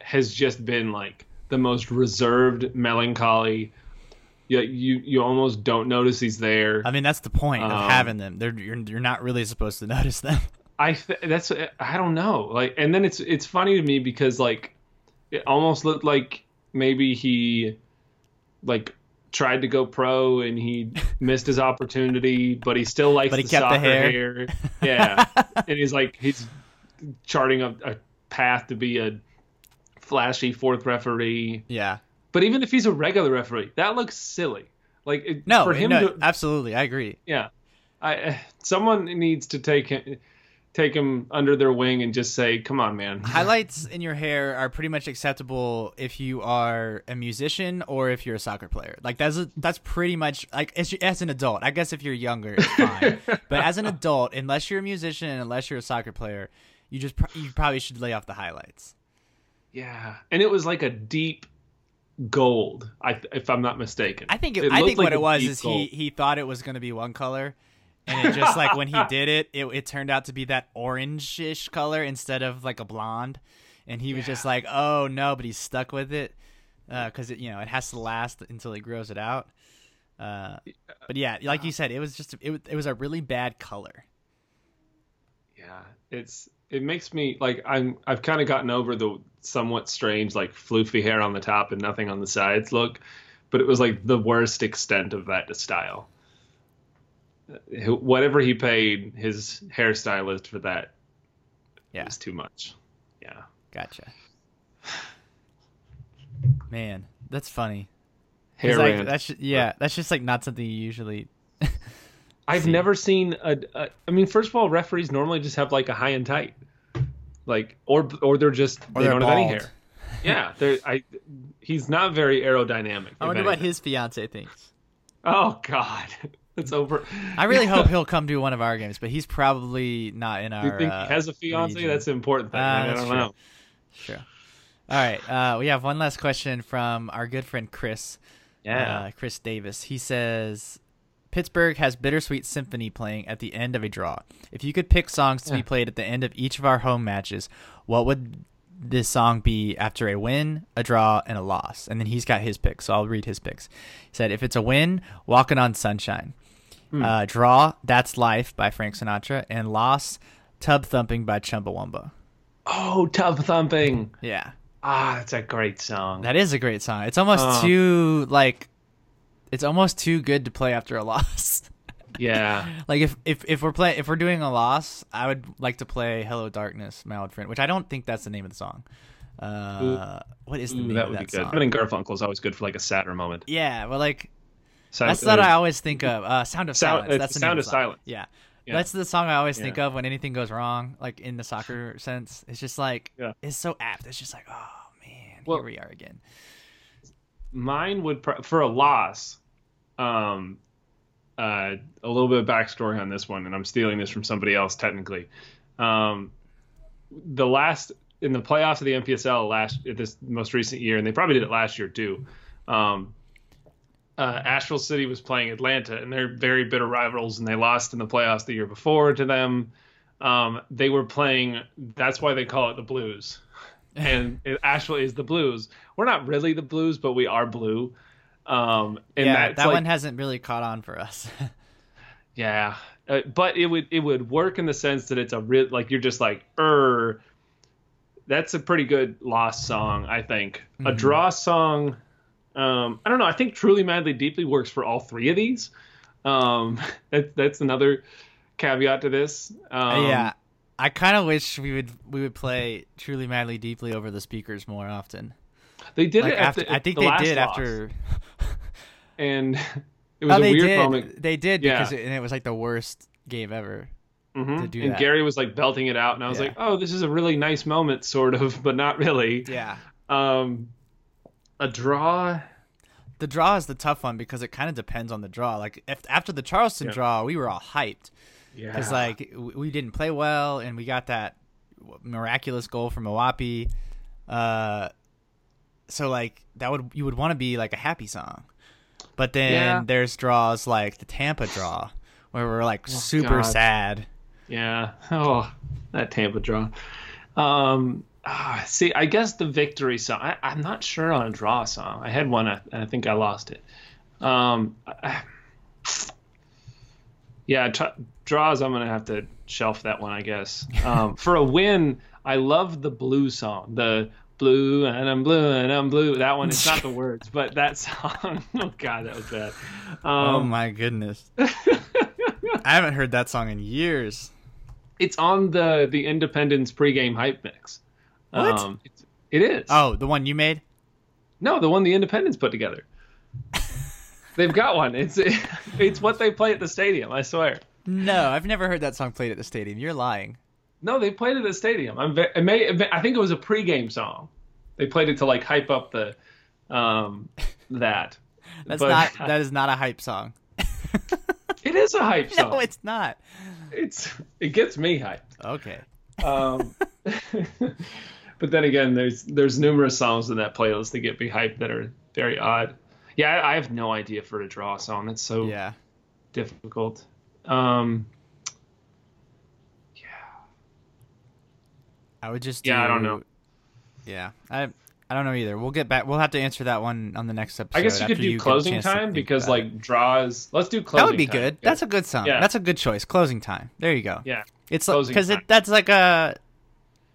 B: has just been like the most reserved, melancholy. You, you, you almost don't notice he's there.
A: I mean, that's the point of
B: Um,
A: having them. They're you're, you're not really supposed to notice them.
B: I th- that's I don't know. Like, and then it's it's funny to me because like it almost looked like maybe he like tried to go pro and he missed his opportunity, but he still likes
A: But he
B: the
A: kept the
B: soccer
A: hair.
B: Yeah, and he's like he's charting a, a path to be a flashy fourth referee.
A: Yeah.
B: But even if he's a regular referee, that looks silly. Like it,
A: No,
B: for him
A: no,
B: to
A: absolutely, I agree.
B: yeah, I eh, someone needs to take him take them under their wing and just say, "Come on, man."
A: Highlights in your hair are pretty much acceptable if you are a musician or if you're a soccer player. Like that's a, that's pretty much like as, as an adult. I guess if you're younger, it's fine. but as an adult, unless you're a musician and unless you're a soccer player, you just pro- you probably should lay off the highlights.
B: Yeah, and it was like a deep gold, I, if I'm not mistaken.
A: I think it,
B: It
A: I think
B: like
A: what it was is
B: gold.
A: he he thought it was going to be one color. And it just like when he did it, it, it turned out to be that orange-ish color instead of like a blonde, and he was just like, "Oh no!" But he's stuck with it because it you know it has to last until he grows it out. Uh, but yeah, like you said, it was just it it was a really bad color.
B: Yeah, it's it makes me like I'm I've kind of gotten over the somewhat strange like floofy hair on the top and nothing on the sides look, but it was like the worst extent of that style. Whatever he paid his hairstylist for that
A: Yeah,
B: was too much. Yeah.
A: gotcha. Man, that's funny.
B: Hair
A: like, that's ju- yeah, that's just like not something you usually.
B: I've
A: see.
B: never seen a, a. I mean, first of all, referees normally just have like a high and tight, like or or they're just
A: Or
B: they
A: they're
B: don't have any hair. Yeah, they're I. He's not very aerodynamic.
A: I wonder what his fiance thinks.
B: Oh God, it's over.
A: I really hope he'll come to one of our games, but he's probably not in
B: Do
A: our.
B: you think
A: uh,
B: he has a fiance?
A: region.
B: That's an important thing.
A: Ah,
B: I don't
A: true.
B: know.
A: Sure. All right. Uh, we have one last question from our good friend Chris. Uh, Chris Davis. He says Pittsburgh has Bittersweet Symphony playing at the end of a draw. If you could pick songs to be played at the end of each of our home matches, what would this song be after a win, a draw, and a loss? And then he's got his picks, so I'll read his picks. He said, if it's a win, Walking on Sunshine.
B: Hmm.
A: Uh, draw, That's Life by Frank Sinatra. And loss, Tub Thumping by Chumbawamba.
B: oh, tub thumping.
A: Yeah.
B: Ah, that's a great song.
A: That is a great song. It's almost
B: Uh.
A: too like it's almost too good to play after a loss.
B: yeah.
A: like if, if if we're playing if we're doing a loss, I would like to play Hello Darkness, My Old Friend, which I don't think that's the name of the song. Uh, what is the
B: Ooh,
A: name
B: that
A: of
B: would
A: that would
B: be good.
A: song?
B: Having Garfunkel is always good for like a sadder moment.
A: Yeah, but like
B: So,
A: that's
B: uh,
A: what I always think of. Uh, Sound of
B: Sound-
A: Silence.
B: uh,
A: That's the
B: Sound
A: name
B: of. Silence.
A: Yeah.
B: Yeah.
A: That's the song I always think of when anything goes wrong, like in the soccer sense. It's just like
B: Yeah.
A: it's so apt. It's just like, oh man,
B: Well-
A: here we are again.
B: mine would pr- for a loss um uh a little bit of backstory on this one and i'm stealing this from somebody else technically um the last in the playoffs of the npsl last this most recent year and they probably did it last year too um uh, Asheville City was playing Atlanta, and they're very bitter rivals, and they lost in the playoffs the year before to them. Um, they were playing. That's why they call it the Blues, and it actually is the Blues. We're not really the Blues, but we are blue. Um, and
A: yeah, that
B: like,
A: one hasn't really caught on for us.
B: yeah, uh, but it would it would work in the sense that it's a real like you're just like er. That's a pretty good lost song, I think. A
A: Mhm.
B: draw song. Um, I don't know. I think "Truly, Madly, Deeply" works for all three of these. Um, that, that's another caveat to this. Um,
A: yeah, I kind of wish we would we would play "Truly, Madly, Deeply" over the speakers more often.
B: they did
A: Like
B: it.
A: After,
B: the,
A: I think
B: the
A: they did
B: loss,
A: after.
B: and it was
A: oh,
B: a weird
A: did.
B: moment.
A: They did
B: Yeah.
A: because it, and it was like the worst game ever.
B: Mhm.
A: to do
B: and
A: that.
B: Gary was like belting it out, and I was
A: Yeah.
B: like, "Oh, this is a really nice moment, sort of, but not really."
A: Yeah,
B: Um, a draw.
A: the draw is the tough one because it kind of depends on the draw. Like if after the Charleston
B: Yeah.
A: draw, we were all hyped
B: Yeah.
A: because like we didn't play well and we got that miraculous goal from Mwape. Uh, so like that would you would want to be like a happy song, but then
B: Yeah.
A: there's draws like the Tampa draw where we're like super
B: God.
A: sad.
B: Yeah. Oh, that Tampa draw. Um, ah, see, I guess the victory song. I, I'm not sure on a draw song. I had one, I- and I think I lost it. Um, I- yeah, draws. I'm gonna have to shelf that one, I guess. Um, for a win, I love the blue song. The blue and I'm blue and I'm blue. That one. It's not the words, but that song. Oh God, that was bad. Um,
A: oh my goodness, I haven't heard that song in years.
B: it's on the the Independence pregame hype mix.
A: What?
B: Um, it's, It is.
A: Oh, the one you made?
B: No, the one the Independence put together. They've got one. It's it's what they play at the stadium. I swear.
A: No, I've never heard that song played at the stadium. You're lying.
B: No, they played it at the stadium. I'm ve- it may, I think it was a pregame song. They played it to like hype up the um that.
A: That's
B: But-
A: not. That is not a hype song.
B: It is a hype song.
A: no, it's not.
B: it's it gets me hyped.
A: Okay.
B: Um, but then again, there's there's numerous songs in that playlist that get me hyped that are very odd. Yeah, I, I have no idea for to draw a song. That's so
A: Yeah.
B: difficult. Um, yeah.
A: I would just.
B: Yeah, I don't know.
A: Yeah, I. I don't know either. We'll get back. We'll have to answer that one on the next episode.
B: I guess you could do
A: a
B: closing time because like draws. Let's do closing.
A: that would be
B: time.
A: good. That's a good song.
B: Yeah.
A: That's a good choice. Closing time. There you go.
B: yeah.
A: It's
B: Closing
A: because it that's like a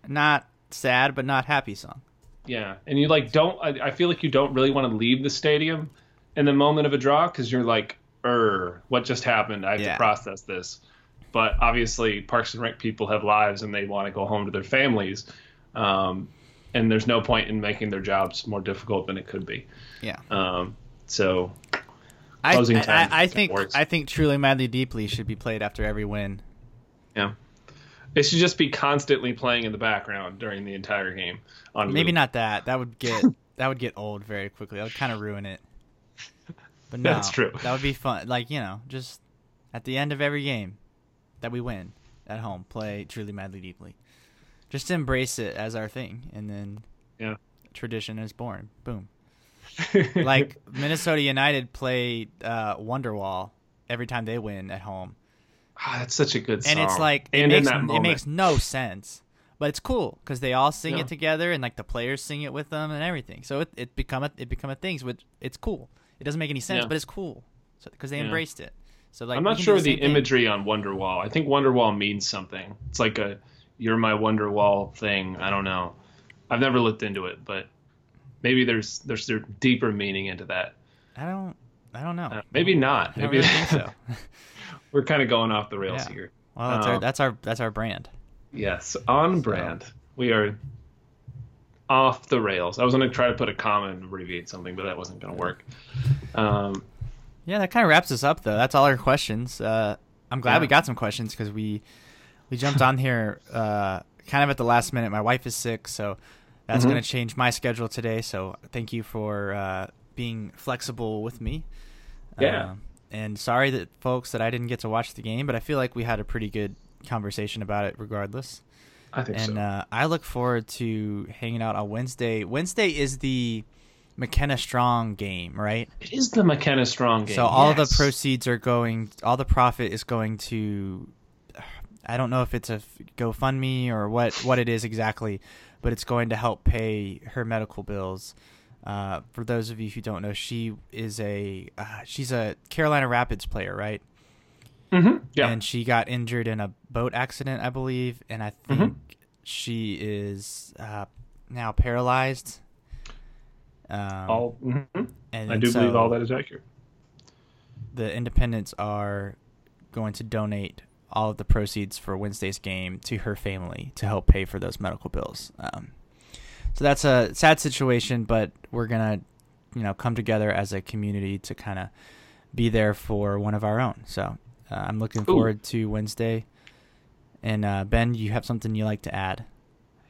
A: not sad but not happy song.
B: Yeah, and you like don't. I, I feel like you don't really want to leave the stadium in the moment of a draw because you're like, "Er, what just happened? I have
A: Yeah.
B: to process this." But obviously, Parks and Rec people have lives and they want to go home to their families, um, and there's no point in making their jobs more difficult than it could be.
A: Yeah.
B: Um, so
A: I,
B: time
A: I, I think. I think truly madly deeply should be played after every win.
B: yeah, it should just be constantly playing in the background during the entire game. On
A: Maybe
B: loop.
A: not that. That would get that would get old very quickly. That would kind of ruin it. But no,
B: That's true.
A: That would be fun. Like you know, just at the end of every game that we win at home, play truly madly deeply. Just embrace it as our thing, and then
B: Yeah.
A: tradition is born. Boom. Like Minnesota United play uh, Wonderwall every time they win at home.
B: Ah, that's such a good song.
A: and it's like it
B: and
A: makes
B: in that
A: it makes no sense, but it's cool because they all sing
B: Yeah.
A: it together and like the players sing it with them and everything. So it it become a it become a thing. So it, it's cool. It doesn't make any sense,
B: Yeah.
A: but it's cool. So because they
B: Yeah.
A: embraced it. So like
B: I'm not sure
A: the
B: the
A: same thing.
B: imagery on Wonderwall. I think Wonderwall means something. It's like a "You're my Wonderwall" thing. I don't know. I've never looked into it, but maybe there's there's a deeper meaning into that.
A: I don't I don't know.
B: Uh, maybe not.
A: I don't
B: Maybe
A: really think so.
B: we're kind of going off the rails
A: Yeah.
B: here.
A: Well, that's our
B: Um,
A: that's our that's our brand.
B: Yes, on brand. We are off the rails. I was going to try to put a comma and abbreviate something, but that wasn't going to work. Um,
A: Yeah, that kind of wraps us up though. That's all our questions. Uh, I'm glad
B: Yeah.
A: we got some questions because we we jumped on here uh, kind of at the last minute. My wife is sick, so that's
B: Mhm.
A: going to change my schedule today. So thank you for uh, being flexible with me.
B: Yeah.
A: Um, and sorry that folks that I didn't get to watch the game, but I feel like we had a pretty good conversation about it regardless.
B: I think
A: And
B: so.
A: uh, I look forward to hanging out on Wednesday. Wednesday is the McKenna Strong game, right?
B: it is the McKenna Strong game.
A: So all the proceeds are going, all the profit is going to. I don't know if it's a GoFundMe or what what it is exactly, but it's going to help pay her medical bills. Uh, for those of you who don't know, she is a uh, she's a Carolina Rapids player, right?
B: Mhm. Yeah.
A: And she got injured in a boat accident, I believe, and I think
B: Mhm.
A: she is uh, now paralyzed. Um,
B: all, mhm.
A: and,
B: I do believe all that is accurate.
A: the Independence are going to donate all of the proceeds for Wednesday's game to her family to help pay for those medical bills. Um, so that's a sad situation, but we're gonna, you know, come together as a community to kind of be there for one of our own. So uh, I'm looking forward to Wednesday. And uh, Ben, you have something you like to add?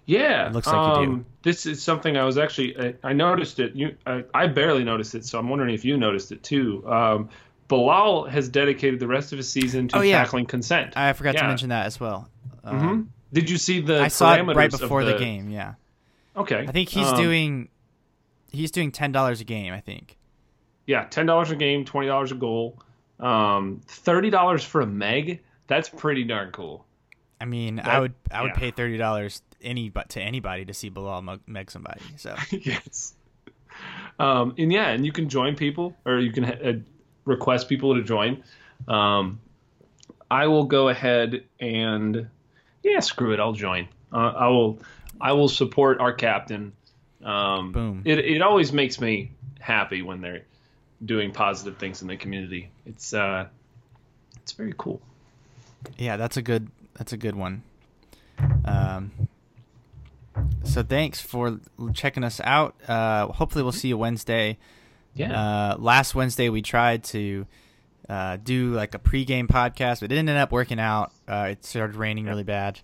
B: Yeah,
A: It looks like you do.
B: um, This is something I was actually I, I noticed it. You, I, I barely noticed it, so I'm wondering if you noticed it too. Um, Bilal has dedicated the rest of his season to
A: Oh, yeah.
B: tackling consent.
A: I forgot to mention that as well. Um,
B: Did you see the?
A: I saw it right before the, game. Yeah,
B: Okay,
A: I think he's
B: Um,
A: doing he's doing ten dollars a game. I think.
B: Yeah, ten dollars a game, twenty dollars a goal, um, thirty dollars for a meg. That's pretty darn cool.
A: I mean, I would I would
B: yeah.
A: pay thirty dollars any but to anybody to see Bilal meg somebody. So
B: yes. Um, and yeah, and you can join people, or you can uh, request people to join. Um, I will go ahead and yeah, screw it, I'll join. Uh, I will, I will support our captain. Um,
A: Boom.
B: It it always makes me happy when they're doing positive things in the community. It's uh, it's very cool.
A: yeah, that's a good that's a good one. Um, so thanks for checking us out. Uh, hopefully, we'll see you Wednesday.
B: Yeah.
A: Uh, last Wednesday, we tried to uh, do like a pregame podcast, but it ended up working out. Uh, it started raining really bad,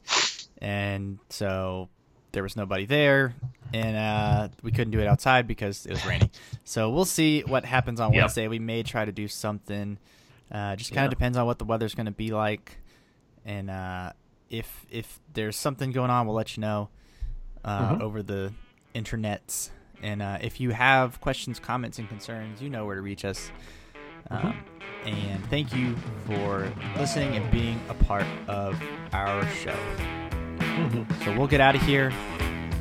A: and so there was nobody there, and uh, we couldn't do it outside because it was raining. so we'll see what happens on
B: Yep.
A: Wednesday. We may try to do something. Uh, just kind of
B: Yeah.
A: depends on what the weather's going to be like, and uh, if if there's something going on, we'll let you know uh,
B: Mhm.
A: over the internets. And uh, if you have questions, comments, and concerns, you know where to reach us.
B: Mm-hmm.
A: Um, and thank you for listening and being a part of our show. So we'll get out of here.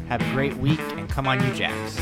A: Have a great week and come on, you Jacks.